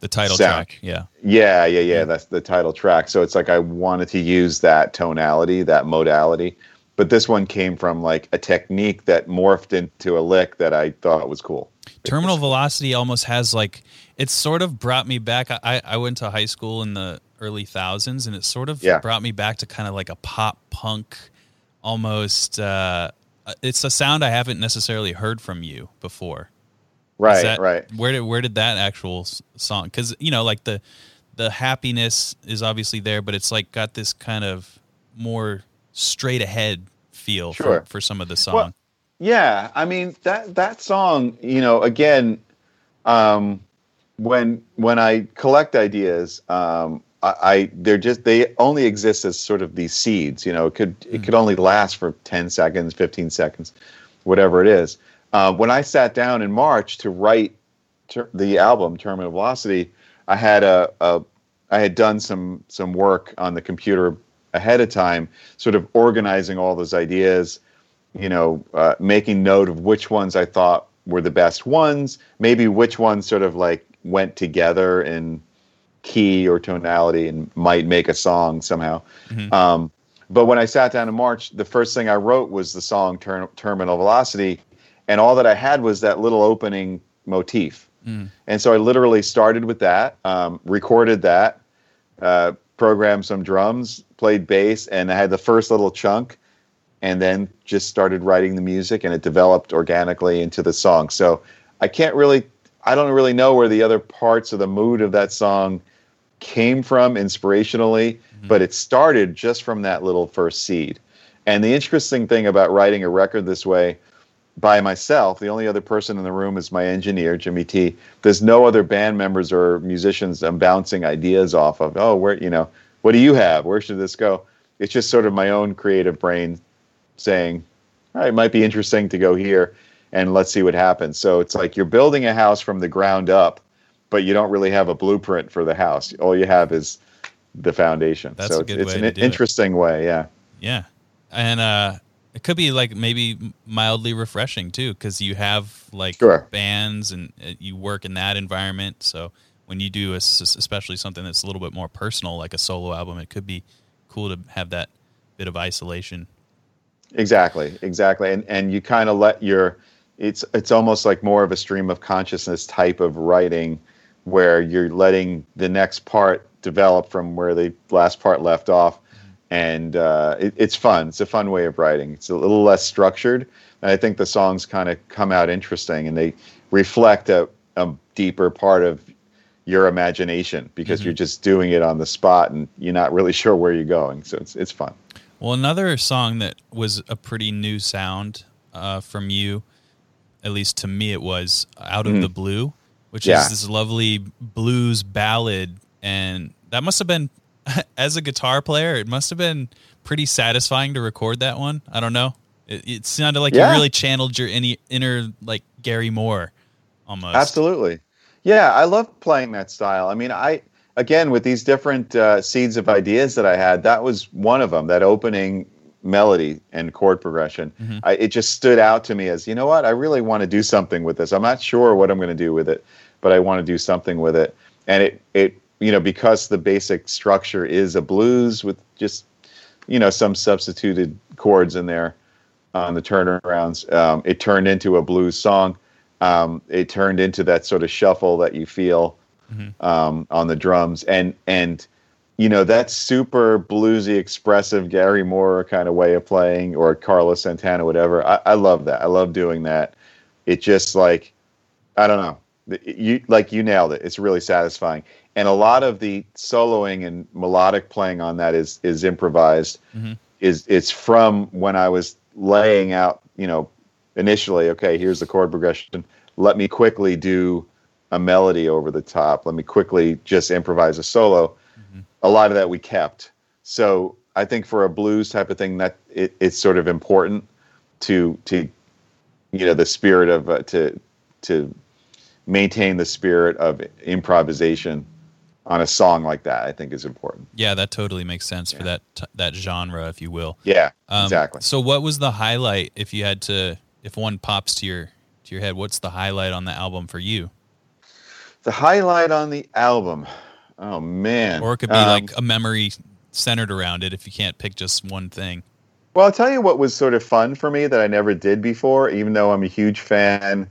the title sound. track. Yeah. Yeah, yeah, yeah. That's the title track. So it's like I wanted to use that tonality, that modality. But this one came from like a technique that morphed into a lick that I thought was cool. Terminal velocity almost has like it sort of brought me back. I, I went to high school in the early thousands, and it sort of Yeah. brought me back to kind of like a pop punk, almost. Uh, it's a sound I haven't necessarily heard from you before. Right, that- right. Where did where did that actual song? Because you know, like the the happiness is obviously there, but it's like got this kind of more straight ahead feel Sure. for, for some of the song. Well, Yeah, I mean that that song, you know, again, um, when when I collect ideas, um, I, I they're just they only exist as sort of these seeds. You know, it could it could only last for ten seconds, fifteen seconds, whatever it is. Uh, when I sat down in March to write ter- the album Terminal Velocity, I had a, a I had done some some work on the computer ahead of time, sort of organizing all those ideas you know, uh, making note of which ones I thought were the best ones, maybe which ones sort of like went together in key or tonality and might make a song somehow. Um, but when I sat down in March, the first thing I wrote was the song Ter- Terminal Velocity, and all that I had was that little opening motif. And so I literally started with that, um, recorded that, uh, programmed some drums, played bass, and I had the first little chunk and then just started writing the music and it developed organically into the song. So I can't really I don't really know where the other parts of the mood of that song came from inspirationally, but it started just from that little first seed. And the interesting thing about writing a record this way by myself, the only other person in the room is my engineer, Jimmy T. There's no other band members or musicians I'm bouncing ideas off of. Oh, where you know, what do you have? Where should this go? It's just sort of my own creative brain saying, all right, it might be interesting to go here and let's see what happens. So it's like you're building a house from the ground up, but you don't really have a blueprint for the house. All you have is the foundation. That's so a good it's way an to do it. interesting way, yeah. Yeah, and uh, it could be like maybe mildly refreshing too, because you have like Sure. bands and uh, you work in that environment. So when you do, a, especially something that's a little bit more personal, like a solo album, it could be cool to have that bit of isolation. Exactly, exactly, and and you kind of let your it's it's almost like more of a stream of consciousness type of writing, where you're letting the next part develop from where the last part left off, and uh, it, it's fun. It's a fun way of writing. It's a little less structured, and I think the songs kind of come out interesting, and they reflect a, a deeper part of your imagination because you're just doing it on the spot and you're not really sure where you're going. So it's it's fun. Well, another song that was a pretty new sound uh, from you, at least to me, it was "Out of the Blue," which. Yeah. is this lovely blues ballad, and that must have been, as a guitar player, it must have been pretty satisfying to record that one. I don't know. It, it sounded like Yeah. you really channeled your inner, inner like Gary Moore, almost. Absolutely. Yeah, I love playing that style. I mean, I again with these different uh, seeds of ideas that I had, that was one of them. That opening melody and chord progression. I, it just stood out to me as you know what I really want to do something with this. I'm not sure what I'm going to do with it, but I want to do something with it. And it it you know because the basic structure is a blues with just you know some substituted chords in there. on the turnarounds. Um, it turned into a blues song. Um, it turned into that sort of shuffle that you feel um, on the drums, and and you know that super bluesy, expressive Gary Moore kind of way of playing, or Carlos Santana, whatever. I, I love that. I love doing that. It just like I don't know. You like you nailed it. It's really satisfying, and a lot of the soloing and melodic playing on that is is improvised. Is it's from when I was laying out, you know, initially. Okay, here's the chord progression. Let me quickly do a melody over the top. Let me quickly just improvise a solo. A lot of that we kept. So I think for a blues type of thing, that it, it's sort of important to to you know the spirit of uh, to to maintain the spirit of improvisation on a song like that. I think is important. Yeah, that totally makes sense for that t- that genre, if you will. Yeah, Um, exactly. So, what was the highlight if you had to, if one pops to your to your head? What's the highlight on the album for you? The highlight on the album. Oh man. Or it could be Um, like a memory centered around it if you can't pick just one thing. Well, I'll tell you what was sort of fun for me that I never did before, even though I'm a huge fan.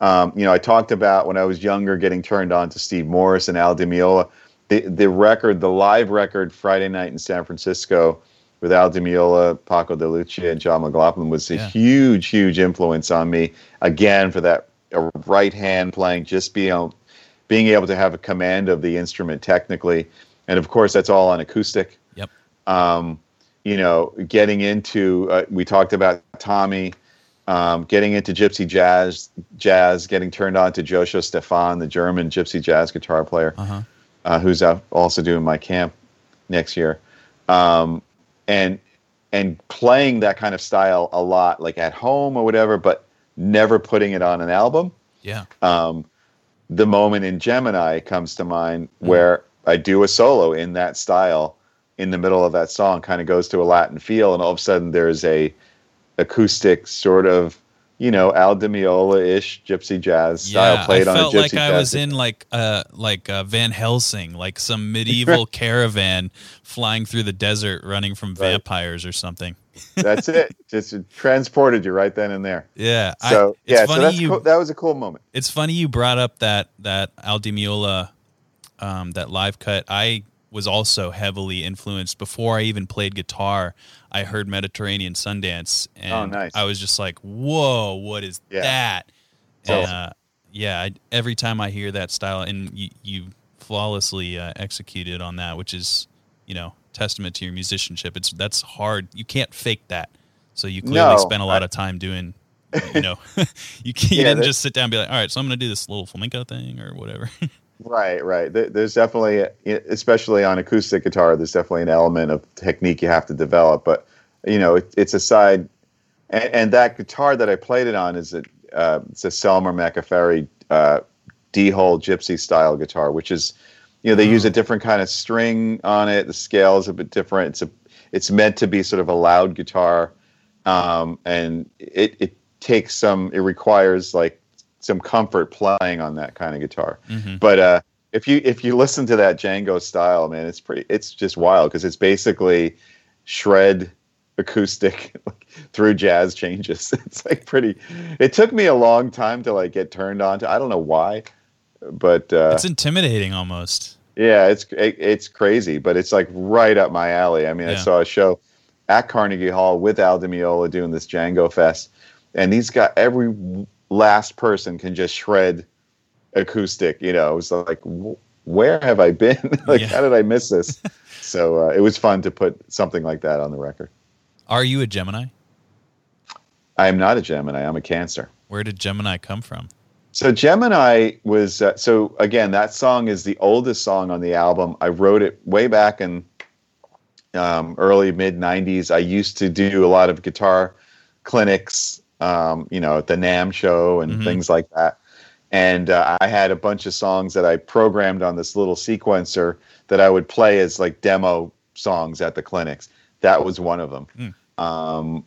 Um, you know, I talked about when I was younger getting turned on to Steve Morse and Al Di Meola. The, the record, the live record, Friday night in San Francisco with Al Di Meola, Paco de Lucia, and John McLaughlin was a Yeah. huge, huge influence on me. Again, for that right hand playing, just being, being able to have a command of the instrument technically. And of course, that's all on acoustic Yep. um, you know, getting into uh, we talked about Tommy, um, getting into gypsy jazz, jazz, getting turned on to Joscho Stephan, the German gypsy jazz guitar player, Uh-huh. uh, who's also doing my camp next year, um, and and playing that kind of style a lot, like at home or whatever, but never putting it on an album Yeah. um, the moment in Gemini comes to mind Mm-hmm. where I do a solo in that style in the middle of that song, kind of goes to a Latin feel, and all of a sudden there's a acoustic sort of, you know, Al Di Meola ish gypsy jazz style yeah, played I on felt a gypsy like I jazz was in like uh like uh, Van Helsing, like some medieval caravan flying through the desert, running from Right. vampires or something. That's it. Just transported you right then and there. Yeah. So it's yeah, so that's you cool. that was a cool moment. it's funny you brought up that that Al Di Meola, um, that live cut. I was also heavily influenced before I even played guitar. I heard Mediterranean Sundance, and Oh, nice. I was just like, "Whoa, what is Yeah. that?" And uh, yeah, I, every time I hear that style, and you, you flawlessly uh, executed on that, which is you know testament to your musicianship. It's that's hard. You can't fake that. So you clearly No, spent a lot I- of time doing. You know, you, can't- you Yeah, didn't just sit down and be like, all right, so I'm going to do this little flamenco thing or whatever. Right, right. There's definitely, especially on acoustic guitar, there's definitely an element of technique you have to develop. But you know, it, it's a side, and, and that guitar that I played it on is a uh, it's a Selmer Maccaferri uh, D-hole gypsy style guitar, which is, you know, they use a different kind of string on it. The scale is a bit different. It's a it's meant to be sort of a loud guitar, um, and it it takes some. It requires like some comfort playing on that kind of guitar. Mhm. But uh, if you if you listen to that Django style, man, it's pretty. It's just wild because it's basically shred acoustic through jazz changes. It's like pretty. It took me a long time to like get turned on to. I don't know why, but uh, it's intimidating almost. yeah, it's it, it's crazy, but it's like right up my alley. I mean, I saw a show at Carnegie Hall with Al Di Meola doing this Django Fest, and he's got every last person can just shred acoustic. You know, it was like, wh- where have I been? like, Yeah. how did I miss this? so uh, it was fun to put something like that on the record. Are you a Gemini? I am not a Gemini. I'm a Cancer. Where did Gemini come from? So Gemini was uh, so again that song is the oldest song on the album. I wrote it way back in um, early mid '90s. I used to do a lot of guitar clinics, um, you know, at the NAMM show and Mhm. things like that. And uh, I had a bunch of songs that I programmed on this little sequencer that I would play as like demo songs at the clinics. That was one of them. Um,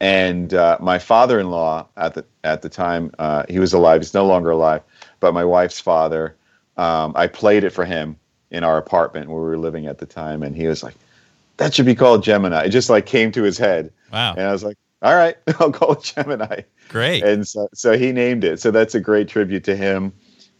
and uh, my father-in-law at the at the time uh, he was alive he's no longer alive but my wife's father um, i played it for him in our apartment where we were living at the time and he was like that should be called gemini it just like came to his head Wow. and i was like all right, I'll call it Gemini. Great. And so, so he named it. So that's a great tribute to him.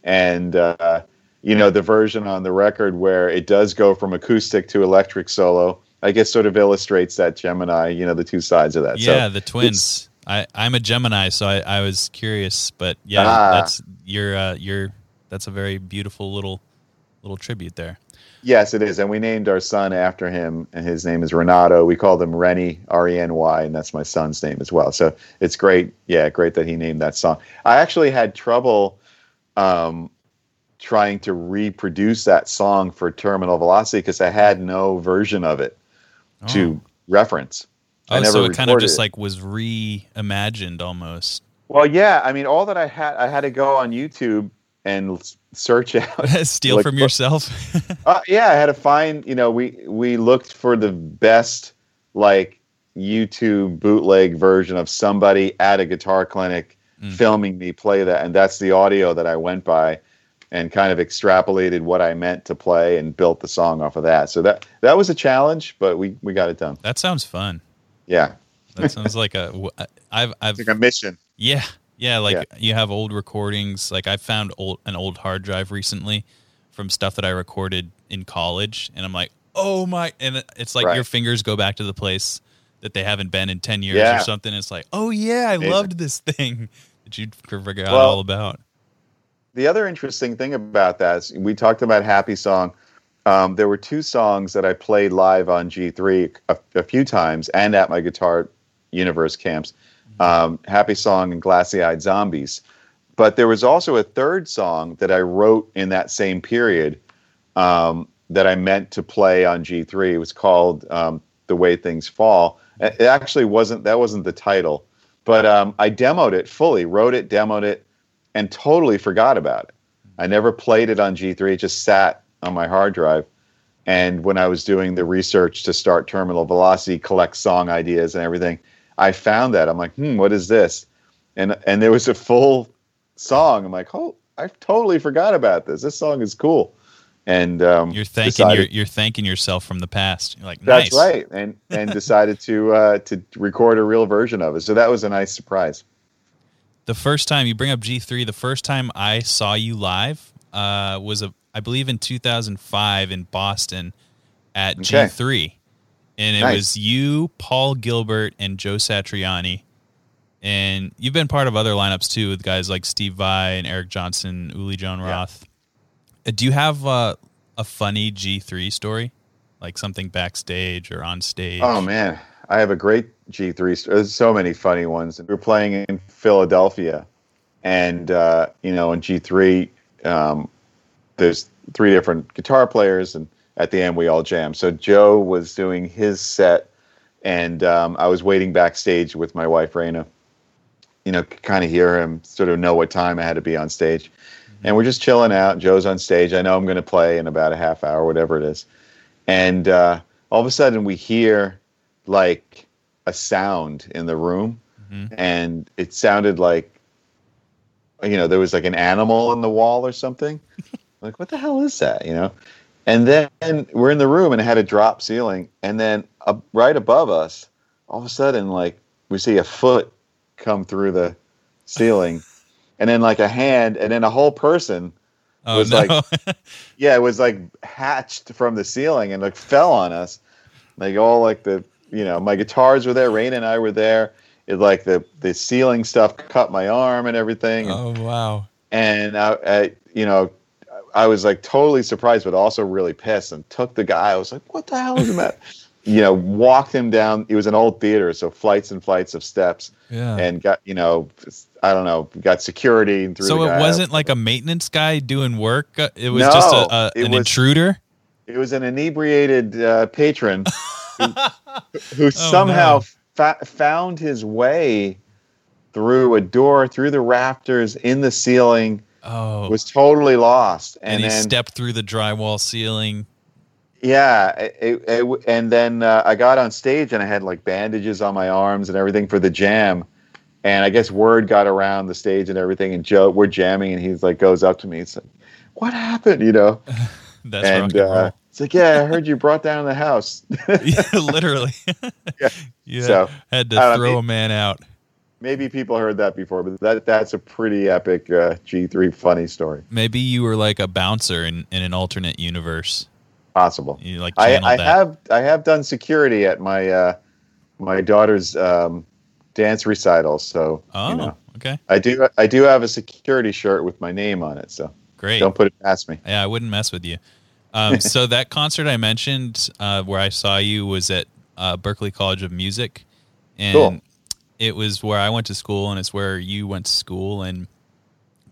And, uh, you know, the version on the record where it does go from acoustic to electric solo, I guess sort of illustrates that Gemini, you know, the two sides of that. Yeah, so the twins. I, I'm a Gemini, so I, I was curious, but yeah, Ah. that's you're uh, you're that's a very beautiful little little tribute there. Yes, it is. And we named our son after him, and his name is Renato. We called him Rennie, R E N Y, and that's my son's name as well. So it's great. Yeah, great that he named that song. I actually had trouble um, trying to reproduce that song for Terminal Velocity because I had no version of it to reference. I Oh, never so it kind of just it. like was reimagined almost. Well, yeah. I mean, all that I had, I had to go on YouTube and search out Steal Like, from yourself. Uh, yeah, I had to find. You know, we we looked for the best like YouTube bootleg version of somebody at a guitar clinic Mm. filming me play that, and that's the audio that I went by, and kind of extrapolated what I meant to play and built the song off of that. So that that was a challenge, but we we got it done. that sounds fun. Yeah, That sounds like a. I've I've it's like a mission. Yeah, yeah. Like Yeah. you have old recordings. Like I found old an old hard drive recently from stuff that I recorded in college, and I'm like, oh my! And it's like Right. your fingers go back to the place that they haven't been in ten years Yeah. or something. It's like, oh yeah, I Amazing. loved this thing that you forgot Well- all about. the other interesting thing about that is we talked about Happy Song. Um, there were two songs that I played live on G3 a, a few times and at my Guitar Universe camps um, Happy Song and Glassy Eyed Zombies. But there was also a third song that I wrote in that same period um, that I meant to play on G3. It was called um, The Way Things Fall. It actually wasn't, that wasn't the title. But um, I demoed it fully, wrote it, demoed it, and totally forgot about it. I never played it on G3. It just sat on my hard drive. And when I was doing the research to start Terminal Velocity, collect song ideas and everything, I found that. I'm like, hmm, what is this? And and there was a full song. I'm like, oh, I totally forgot about this. This song is cool. And um, You're thanking decided- your, you're thanking yourself from the past. You're like, nice. That's right, and and decided to uh, to record a real version of it. So that was a nice surprise. the first time you bring up G3, the first time I saw you live uh, was a, I believe in 2005 in Boston at Okay. G3, and it Nice. was you, Paul Gilbert, and Joe Satriani. And you've been part of other lineups too with guys like Steve Vai and Eric Johnson, Uli John Roth. Uh, Do you have uh, a funny G3 story, like something backstage or on stage? Oh man, I have a great G3. st- There's so many funny ones. We were playing in Philadelphia, and uh, you know, in G3, um, there's three different guitar players, and at the end we all jam. So Joe was doing his set, and um, I was waiting backstage with my wife Rena. You know, kind of hear him, sort of know what time I had to be on stage, and we're just chilling out. Joe's on stage. I know I'm going to play in about a half hour, whatever it is, and uh, all of a sudden we hear like a sound in the room Mhm. and it sounded like you know there was like an animal in the wall or something like what the hell is that you know and then we're in the room and it had a drop ceiling and then uh, right above us all of a sudden like we see a foot come through the ceiling and then like a hand and then a whole person oh was no. like- yeah, it was like hatched from the ceiling and like fell on us. Like all like the you know my guitars were there, Rena and I were there. It like the the ceiling stuff cut my arm and everything, and, oh wow. and I, I you know I was like totally surprised, but also really pissed and took the guy. I was like, what the hell is the matter? you know, walked him down. It was an old theater, so flights and flights of steps, Yeah. and got you know I don't know, got security and threw So it wasn't like a maintenance guy doing work. uh, It was just a, a it an was- intruder. It was an inebriated uh, patron who, who Oh, somehow no. fa- found his way through a door, through the rafters, in the ceiling, Oh, was totally lost. and, And, he then, stepped through the drywall ceiling. yeah, it, it, and then uh, I got on stage and I had like bandages on my arms and everything for the jam. And I guess word got around the stage and everything. And Joe, we're jamming, and he's like, goes up to me. It's like, what happened? You know. That's and uh, it's like, yeah, I heard you brought down the house. Yeah, literally. Yeah. You So, had to throw know, a man out. Maybe people heard that before, but that that's a pretty epic uh, G3 funny story. Maybe you were like a bouncer in, in an alternate universe. Possible. You like I, I have I have done security at my uh, my daughter's um, dance recital. so oh, you know okay. I do I do have a security shirt with my name on it, so Great. don't put it past me. Yeah, I wouldn't mess with you. Um, so that concert I mentioned, uh, where I saw you, was at uh, Berklee College of Music, and Cool. It was where I went to school, and it's where you went to school, and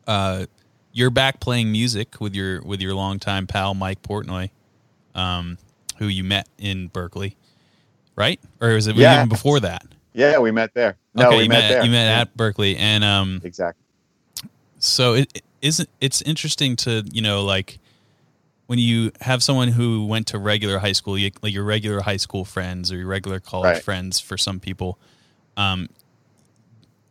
uh, you're back playing music with your with your longtime pal Mike Portnoy, um, who you met in Berklee, right? Or was it Yeah. even before that? Yeah, we met there. No, okay, we you met, there. You met Yeah, at Berklee, and um, exactly. so it it isn't it's interesting to you know like when you have someone who went to regular high school you, like your regular high school friends or your regular college Right. friends for some people um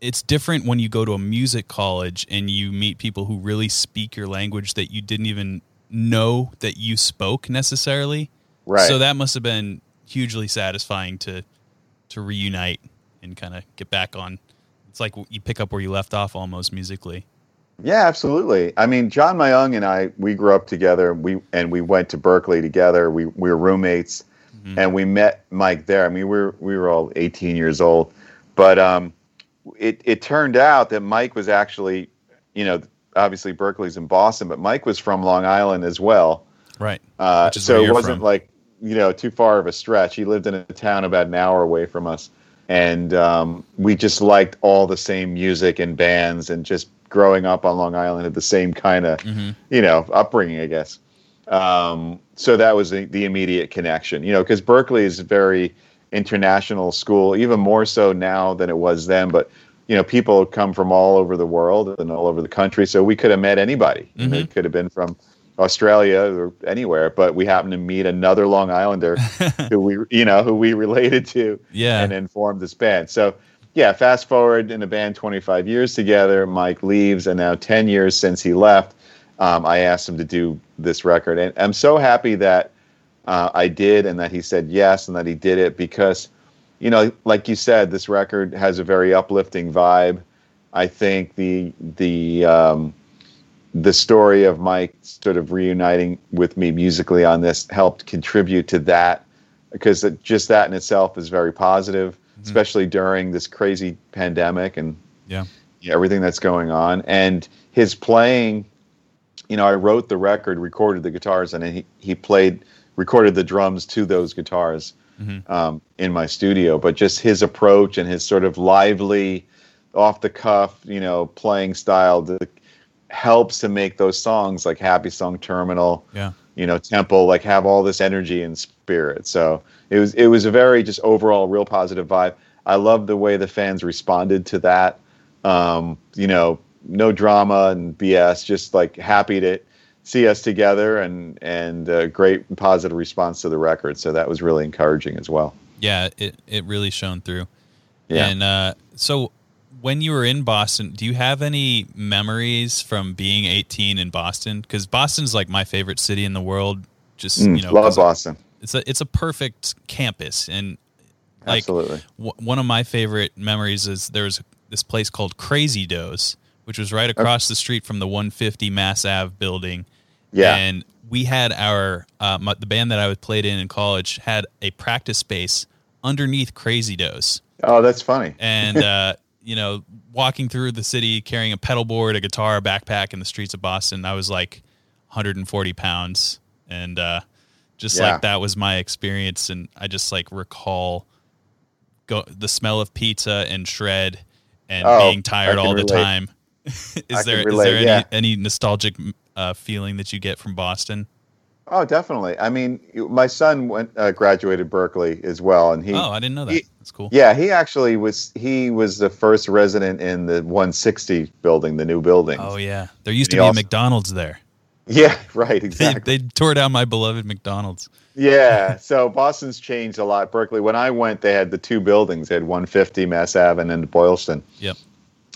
it's different when you go to a music college and you meet people who really speak your language that you didn't even know that you spoke necessarily Right. so that must have been hugely satisfying to to reunite and kind of get back on it's like you pick up where you left off almost musically Yeah, absolutely. I mean, John Myung and I, we grew up together. We and we went to Berklee together. We we were roommates, Mm-hmm. and we met Mike there. I mean, we were we were all 18 years old, but um, it it turned out that Mike was actually, you know, obviously Berklee's in Boston, but Mike was from Long Island as well. Right. Uh, Which is where so it wasn't from. like you know too far of a stretch. He lived in a town about an hour away from us, and um, we just liked all the same music and bands, and just growing up on Long Island had the same kind of Mm-hmm. you know upbringing, I guess. Um, so that was the, the immediate connection, you know, because Berklee is very international school, even more so now than it was then. But you know, people come from all over the world and all over the country, so we could have met anybody. Mhm. It could have been from Australia or anywhere, but we happened to meet another Long Islander who we, you know, who we related to, Yeah. and then formed this band. So, yeah, fast forward in the band 25 years together. Mike leaves, and now 10 years since he left, um, I asked him to do this record, and I'm so happy that uh, I did, and that he said yes, and that he did it because, you know, like you said, this record has a very uplifting vibe. I think the the um, the story of Mike sort of reuniting with me musically on this helped contribute to that because it, just that in itself is very positive, especially during this crazy pandemic and Yeah. know, everything that's going on. And his playing, you know, I wrote the record, recorded the guitars, and then he, he played, recorded the drums to those guitars um, in my studio. But just his approach and his sort of lively, off the cuff, you know, playing style that helps to make those songs like Happy Song Terminal Yeah. you know temple like have all this energy and spirit so it was it was a very just overall real positive vibe i love the way the fans responded to that um you know no drama and bs just like happy to see us together and and uh, great positive response to the record so that was really encouraging as well Yeah. It, it really shone through. Yeah. And uh, so when you were in Boston, do you have any memories from being 18 in Boston? Because Boston's like my favorite city in the world. Just, Mm, you know, love boston it's a, it's a perfect campus. And like absolutely w- one of my favorite memories is there's this place called Crazy Doughs, which was right across the street from the 150 Mass Ave building. Yeah. And we had our uh, my, the band that I was played in in college had a practice space underneath Crazy Doughs, oh that's funny and uh, you know, walking through the city carrying a pedal board, a guitar, a backpack in the streets of Boston, I was like 140 pounds, and uh, just Yeah. like that was my experience, and I just like recall go the smell of pizza and shred and Oh, being tired all the time. Is I there is relate, there any yeah. any nostalgic uh, feeling that you get from Boston? oh definitely i mean my son went uh, graduated berklee as well and he oh, I didn't know that. he- That's cool. Yeah, he actually was. He was the first resident in the 160 building, the new building. Oh yeah, there used to He be a McDonald's there. Yeah, right, They, exactly. they tore down my beloved McDonald's. yeah, so Boston's changed a lot. Berklee, when I went, they had the two buildings. They had 150 Mass Ave and then Boylston. Yep.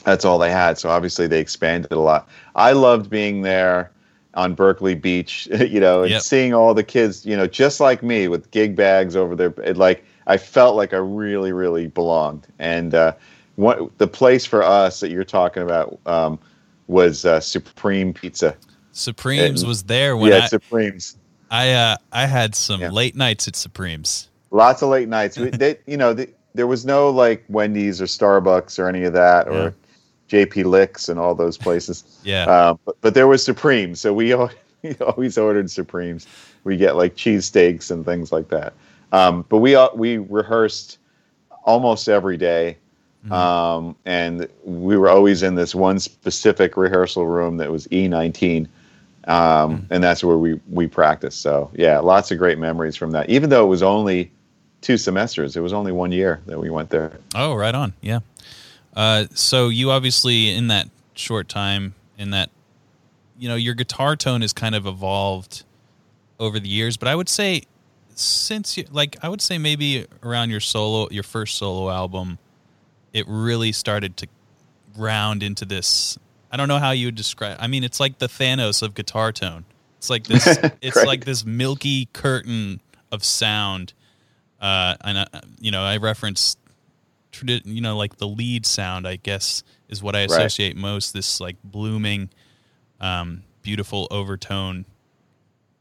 That's all they had. So obviously they expanded a lot. I loved being there. on Berklee Beach, you know, and Yep. seeing all the kids, you know, just like me with gig bags over there. It, like I felt like I really, really belonged. And uh, what the place for us that you're talking about um, was uh, Supreme Pizza. Supremes And- was there when yeah, I Supremes. I uh, I had some Yeah. late nights at Supremes. Lots of late nights. They, you know, the, there was no like Wendy's or Starbucks or any of that, or JP Licks and all those places. Yeah. Um, but, but there was Supreme, so we, al- we always ordered Supremes. We get like cheesesteaks and things like that. Um, but we al- we rehearsed almost every day, um, and we were always in this one specific rehearsal room that was E19, um, and that's where we we practiced. So yeah, lots of great memories from that. Even though it was only two semesters, it was only one year that we went there. Oh, right on. Yeah. Uh, so you obviously in that short time in that you know your guitar tone has kind of evolved over the years, but I would say since you like I would say maybe around your solo your first solo album it really started to round into this I don't know how you would describe I mean it's like the Thanos of guitar tone. It's like this it's like this milky curtain of sound uh, and I, you know I reference, tradi- you know, like the lead sound. I guess is what I Right. associate most. This like blooming, um, beautiful overtone,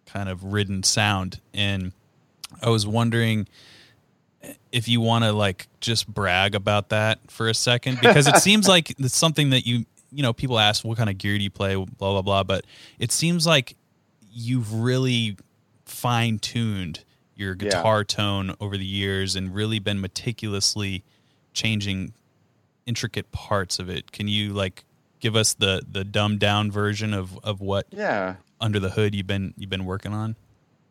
kind of ridden sound. And I was wondering if you want to like just brag about that for a second because it seems like it's something that you you know people ask what kind of gear do you play blah blah blah but it seems like you've really fine tuned your Yeah. guitar tone over the years and really been meticulously changing intricate parts of it. Can you like give us the the dumbed down version of of what Yeah. under the hood you've been you've been working on?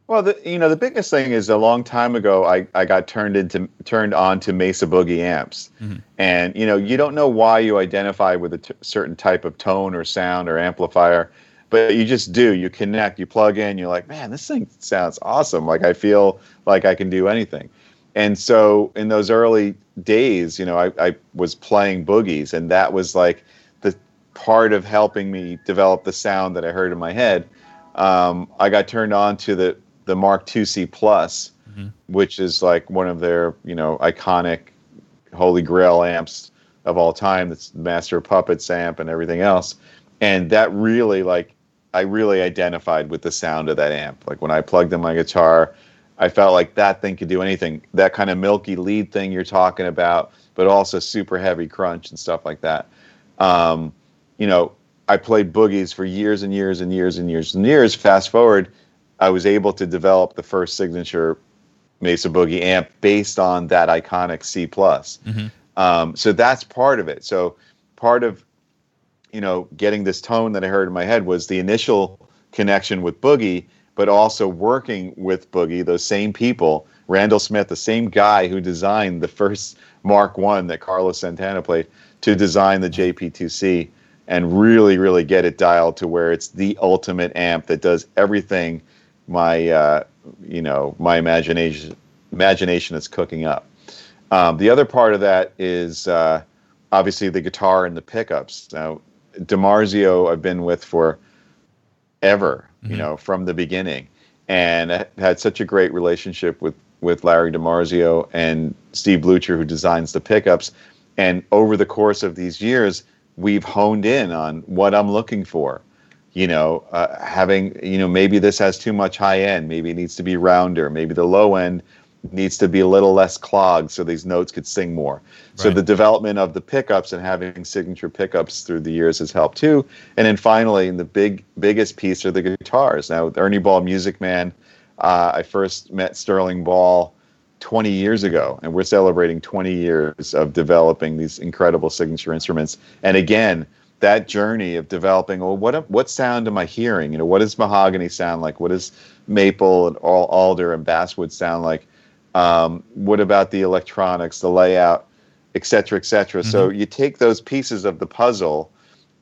Well, the, you know, the biggest thing is a long time ago, I, I got turned into turned on to Mesa Boogie amps, mm-hmm. and you know, you don't know why you identify with a t- certain type of tone or sound or amplifier, but you just do. You connect. You plug in. You're like, man, this thing sounds awesome. Like I feel like I can do anything. And so in those early days, you know, I, I was playing boogies, and that was like the part of helping me develop the sound that I heard in my head. Um, I got turned on to the the Mark IIc Plus, which is like one of their you know iconic holy grail amps of all time. That's Master of Puppets amp and everything else, and that really like I really identified with the sound of that amp. Like when I plugged in my guitar, I felt like that thing could do anything. That kind of milky lead thing you're talking about, but also super heavy crunch and stuff like that. Um, you know, I played boogies for years and years and years and years and years. Fast forward, I was able to develop the first signature Mesa Boogie amp based on that iconic C plus. Um, so that's part of it. So part of you know getting this tone that I heard in my head was the initial connection with Boogie, but also working with Boogie, those same people. Randall Smith, the same guy who designed the first Mark One that Carlos Santana played, to design the JP2C and really, really get it dialed to where it's the ultimate amp that does everything my uh, you know my imagination imagination is cooking up. Um, the other part of that is uh, obviously the guitar and the pickups. Now, DiMarzio, I've been with for ever, you know, from the beginning, and I had such a great relationship with with Larry DiMarzio and Steve Blucher, who designs the pickups. And over the course of these years, we've honed in on what I'm looking for. You know, uh, having you know maybe this has too much high end, maybe it needs to be rounder, maybe the low end needs to be a little less clogged so these notes could sing more. So the development of the pickups and having signature pickups through the years has helped too. And then finally, the big biggest piece are the guitars. Now, Ernie Ball, Music Man, uh, I first met Sterling Ball 20 years ago, and we're celebrating 20 years of developing these incredible signature instruments. And again, that journey of developing, well, what what sound am I hearing? You know, what does mahogany sound like? What does maple and al- alder and basswood sound like? Um, what about the electronics, the layout, et cetera, et cetera? So you take those pieces of the puzzle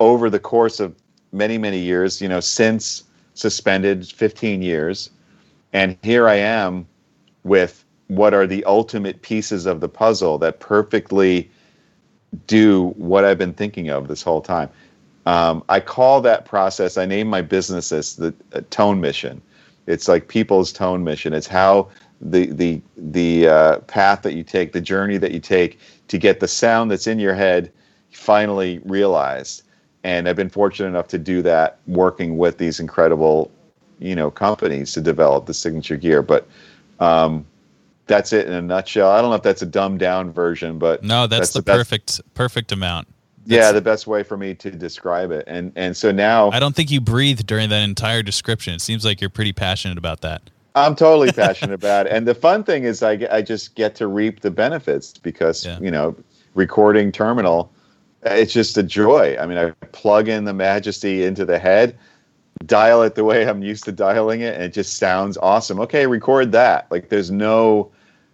over the course of many, many years, you know, since suspended 15 years. And here I am with what are the ultimate pieces of the puzzle that perfectly do what I've been thinking of this whole time. Um, I call that process. I name my business as the uh, tone mission. It's like people's tone mission. It's how the the the uh, path that you take, the journey that you take to get the sound that's in your head finally realized. And I've been fortunate enough to do that, working with these incredible, you know, companies to develop the signature gear. But um, that's it in a nutshell. I don't know if that's a dumbed down version, but No, that's, the, best- perfect perfect amount. yeah, the best way for me to describe it. And and so now I don't think you breathed during that entire description. It seems like you're pretty passionate about that. I'm totally passionate about it. And the fun thing is, I, I just get to reap the benefits because, Yeah. you know, recording terminal, it's just a joy. I mean, I plug in the Majesty into the head, dial it the way I'm used to dialing it, and it just sounds awesome. Okay, record that. Like, there's no,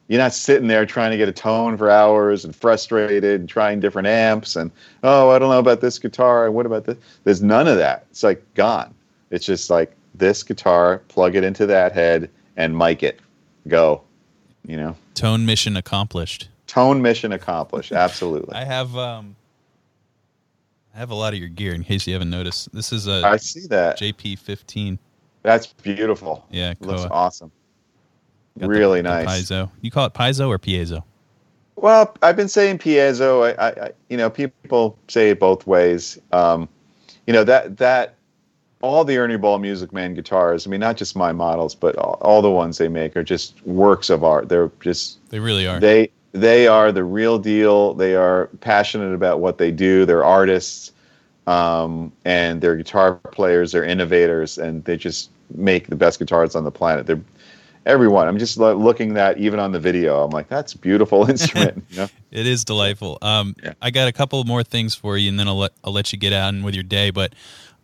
you're not sitting there trying to get a tone for hours and frustrated and trying different amps and, oh, I don't know about this guitar and what about this? There's none of that. It's like gone. It's just like this guitar, plug it into that head and mic it. Go. You know, Tone mission accomplished. tone mission accomplished. Absolutely. I have um I have a lot of your gear in case you haven't noticed. This is a I see that. JP15. That's beautiful. Yeah, Looks awesome. Got really the nice. Piezo. You call it piezo or piezo? Well, I've been saying piezo. I, I, I you know, people say it both ways. Um, you know that that all the Ernie Ball Music Man guitars. I mean, not just my models, but all, all the ones they make are just works of art. They're just They really are. they they are the real deal. They are passionate about what they do. They're artists, um, and they're guitar players. They're innovators, and they just make the best guitars on the planet. They're everyone. I'm just lo- looking that even on the video. I'm like, that's a beautiful instrument. you know? It is delightful. Um, Yeah. I got a couple more things for you, and then I'll let I'll let you get on with your day. But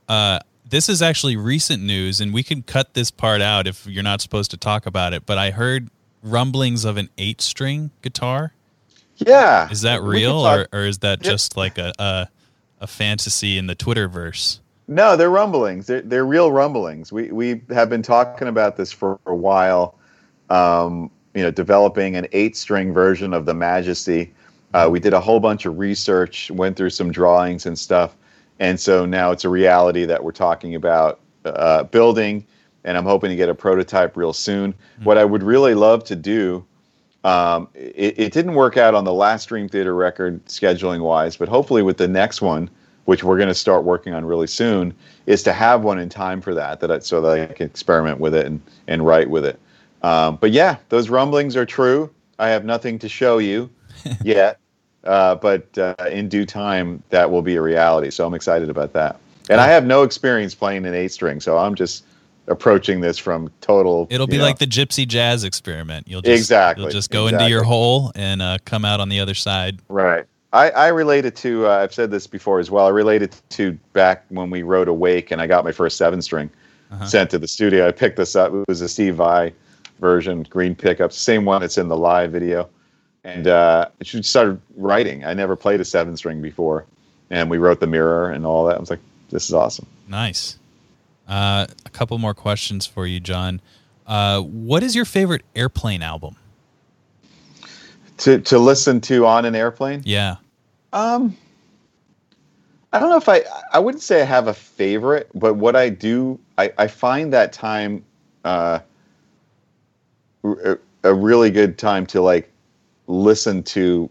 uh, this is actually recent news, and we can cut this part out if you're not supposed to talk about it. But I heard rumblings of an eight-string guitar. Yeah. Is that real, or, or is that just like a, a a fantasy in the Twitterverse? No, they're rumblings. They're, they're real rumblings. We we have been talking about this for a while. Um, you know, developing an eight-string version of the Majesty. Uh, we did a whole bunch of research, went through some drawings and stuff, and so now it's a reality that we're talking about uh, building. And I'm hoping to get a prototype real soon. What I would really love to do um, it, it didn't work out on the last Dream Theater record scheduling wise, but hopefully with the next one, which we're going to start working on really soon, is to have one in time for that, that I, so that I can experiment with it and, and write with it. Um, but yeah, those rumblings are true. I have nothing to show you yet, uh, but uh, in due time, that will be a reality. So I'm excited about that. And I have no experience playing an eight string, so I'm just approaching this from total. It'll be know, like the Gypsy Jazz experiment. You'll just, Exactly, You'll just go into your hole and uh, come out on the other side. Right. I, I relate it to, uh, I've said this before as well. I relate it to back when we wrote Awake and I got my first seven string Uh-huh. sent to the studio. I picked this up. It was a Steve Vai version, green pickups, same one that's in the live video. And uh, just started writing. I never played a seven string before. And we wrote The Mirror and all that. I was like, this is awesome. Nice. Uh, a couple more questions for you, John. Uh, what is your favorite airplane album? To, to listen to on an airplane? Yeah. Um, I don't know if I I wouldn't say I have a favorite, but what I do I, I find that time uh, a really good time to like listen to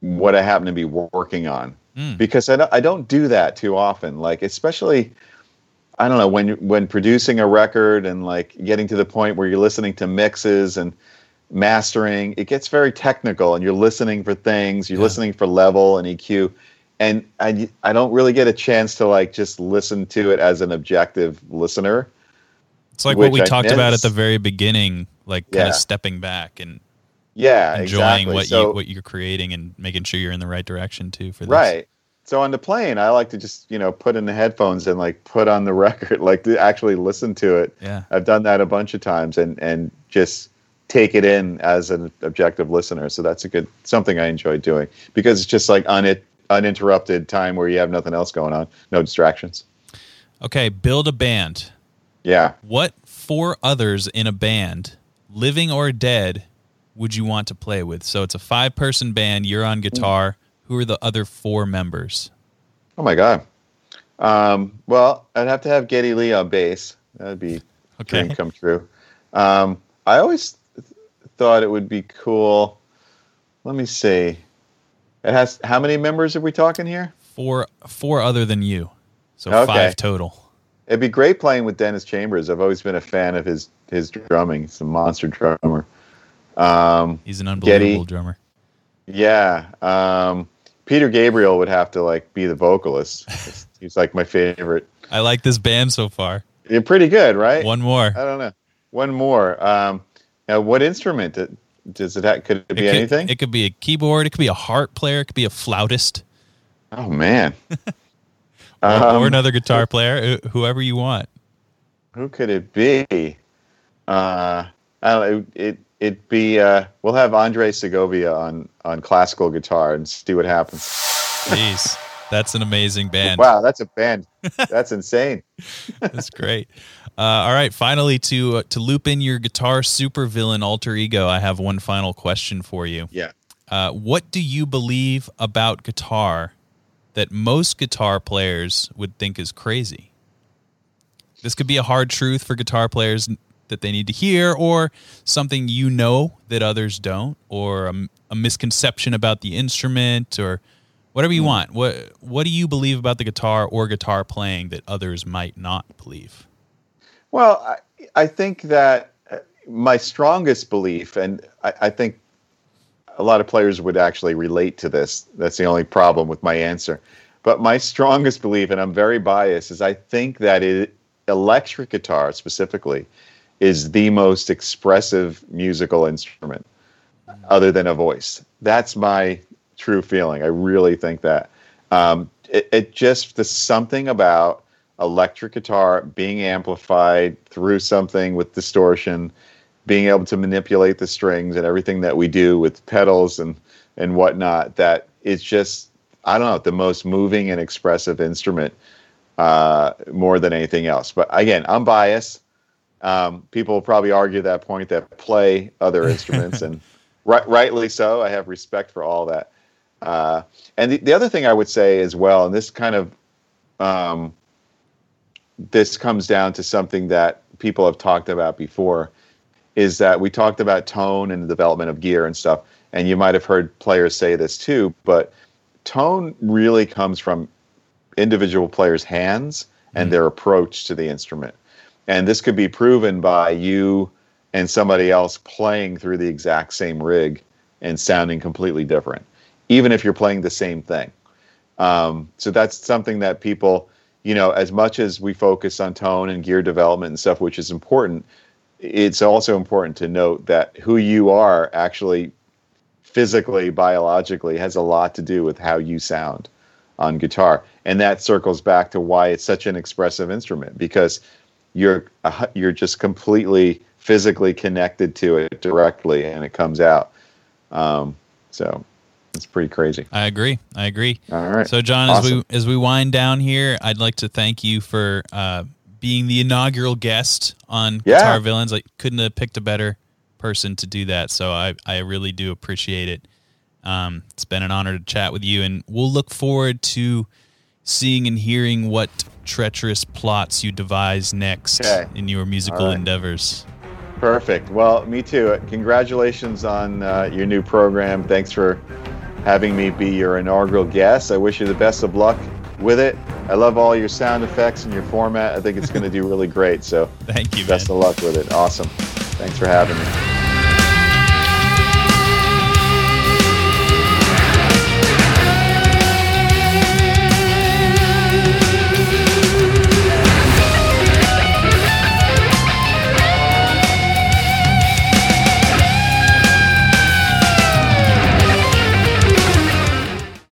what I happen to be working on Mm. because I don't, I don't do that too often. Like especially I don't know when when producing a record and like getting to the point where you're listening to mixes and mastering, it gets very technical and you're listening for things, you're Yeah. listening for level and EQ. And I, I don't really get a chance to like just listen to it as an objective listener. It's like what we I talked about at the very beginning, like kind Yeah. of stepping back and Yeah, enjoying exactly. what so, you what you're creating and making sure you're in the right direction too for this. Right. So on the plane, I like to just you know put in the headphones and like put on the record, like to actually listen to it. Yeah. I've done that a bunch of times and and just take it in as an objective listener. So that's a good something I enjoy doing because it's just like un- uninterrupted time where you have nothing else going on, no distractions. Okay, build a band. Yeah. What four others in a band, living or dead, would you want to play with? So it's a five person band, you're on guitar. Who are the other four members? Oh my god. Um, well, I'd have to have Geddy Lee on bass. That'd be Okay. dream come true. Um, I always th- thought it would be cool. Let me see. It has how many members are we talking here? Four four other than you. So Okay. five total. It'd be great playing with Dennis Chambers. I've always been a fan of his his drumming. He's a monster drummer. Um, He's an unbelievable Geddy. drummer. yeah. Um, Peter Gabriel would have to like be the vocalist. He's like my favorite. I like this band so far. You're pretty good, right? One more. I don't know. One more. Um, now, what instrument does it have? Could it be could, anything? It could be a keyboard. It could be a harp player. It could be a flautist, oh man. or, Um, or another guitar player. Whoever you want. Who could it be? Uh, I don't know. It, it it'd be. Uh, we'll have Andre Segovia on on classical guitar and see what happens. Jeez, that's an amazing band. Wow, that's a band. That's insane. That's great. Uh, all right, finally to uh, to loop in your guitar supervillain alter ego, I have one final question for you. Yeah. Uh, what do you believe about guitar that most guitar players would think is crazy? This could be a hard truth for guitar players that they need to hear, or something you know that others don't, or a, a misconception about the instrument, or whatever you want. What What do you believe about the guitar or guitar playing that others might not believe? Well, I, I think that uh, my strongest belief, and I, I think a lot of players would actually relate to this. That's the only problem with my answer. But my strongest belief, and I'm very biased, is I think that it, electric guitar specifically is the most expressive musical instrument other than a voice. That's my true feeling. I really think that. Um, it, it just, the something about electric guitar being amplified through something with distortion, being able to manipulate the strings and everything that we do with pedals and, and whatnot, that it's just, I don't know, the most moving and expressive instrument uh, more than anything else. But again, I'm biased. Um, people probably argue that point that play other instruments, and right, rightly so. I have respect for all that. Uh, and the, the other thing I would say as well, and this kind of um, this comes down to something that people have talked about before, is that we talked about tone and the development of gear and stuff, and you might have heard players say this too, but tone really comes from individual players' hands and their approach to the instrument. And this could be proven by you and somebody else playing through the exact same rig and sounding completely different, even if you're playing the same thing. Um, so that's something that people, you know, as much as we focus on tone and gear development and stuff, which is important, it's also important to note that who you are actually physically, biologically, has a lot to do with how you sound on guitar, and that circles back to why it's such an expressive instrument because you're you're just completely physically connected to it directly, and it comes out. Um, so it's pretty crazy. I agree. I agree. All right. So, John, as we as we wind down here, I'd like to thank you for uh, being the inaugural guest on Yeah. Guitar Villains. I couldn't have picked a better person to do that. So, I I really do appreciate it. Um, it's been an honor to chat with you, and we'll look forward to seeing and hearing what treacherous plots you devise next Okay. in your musical right. endeavors. Perfect. Well, me too. Congratulations on uh, your new program. Thanks for having me be your inaugural guest. I wish you the best of luck with it. I love all your sound effects and your format. I think it's going to do really great. So, Thank you, man. best of luck with it. Awesome. Thanks for having me.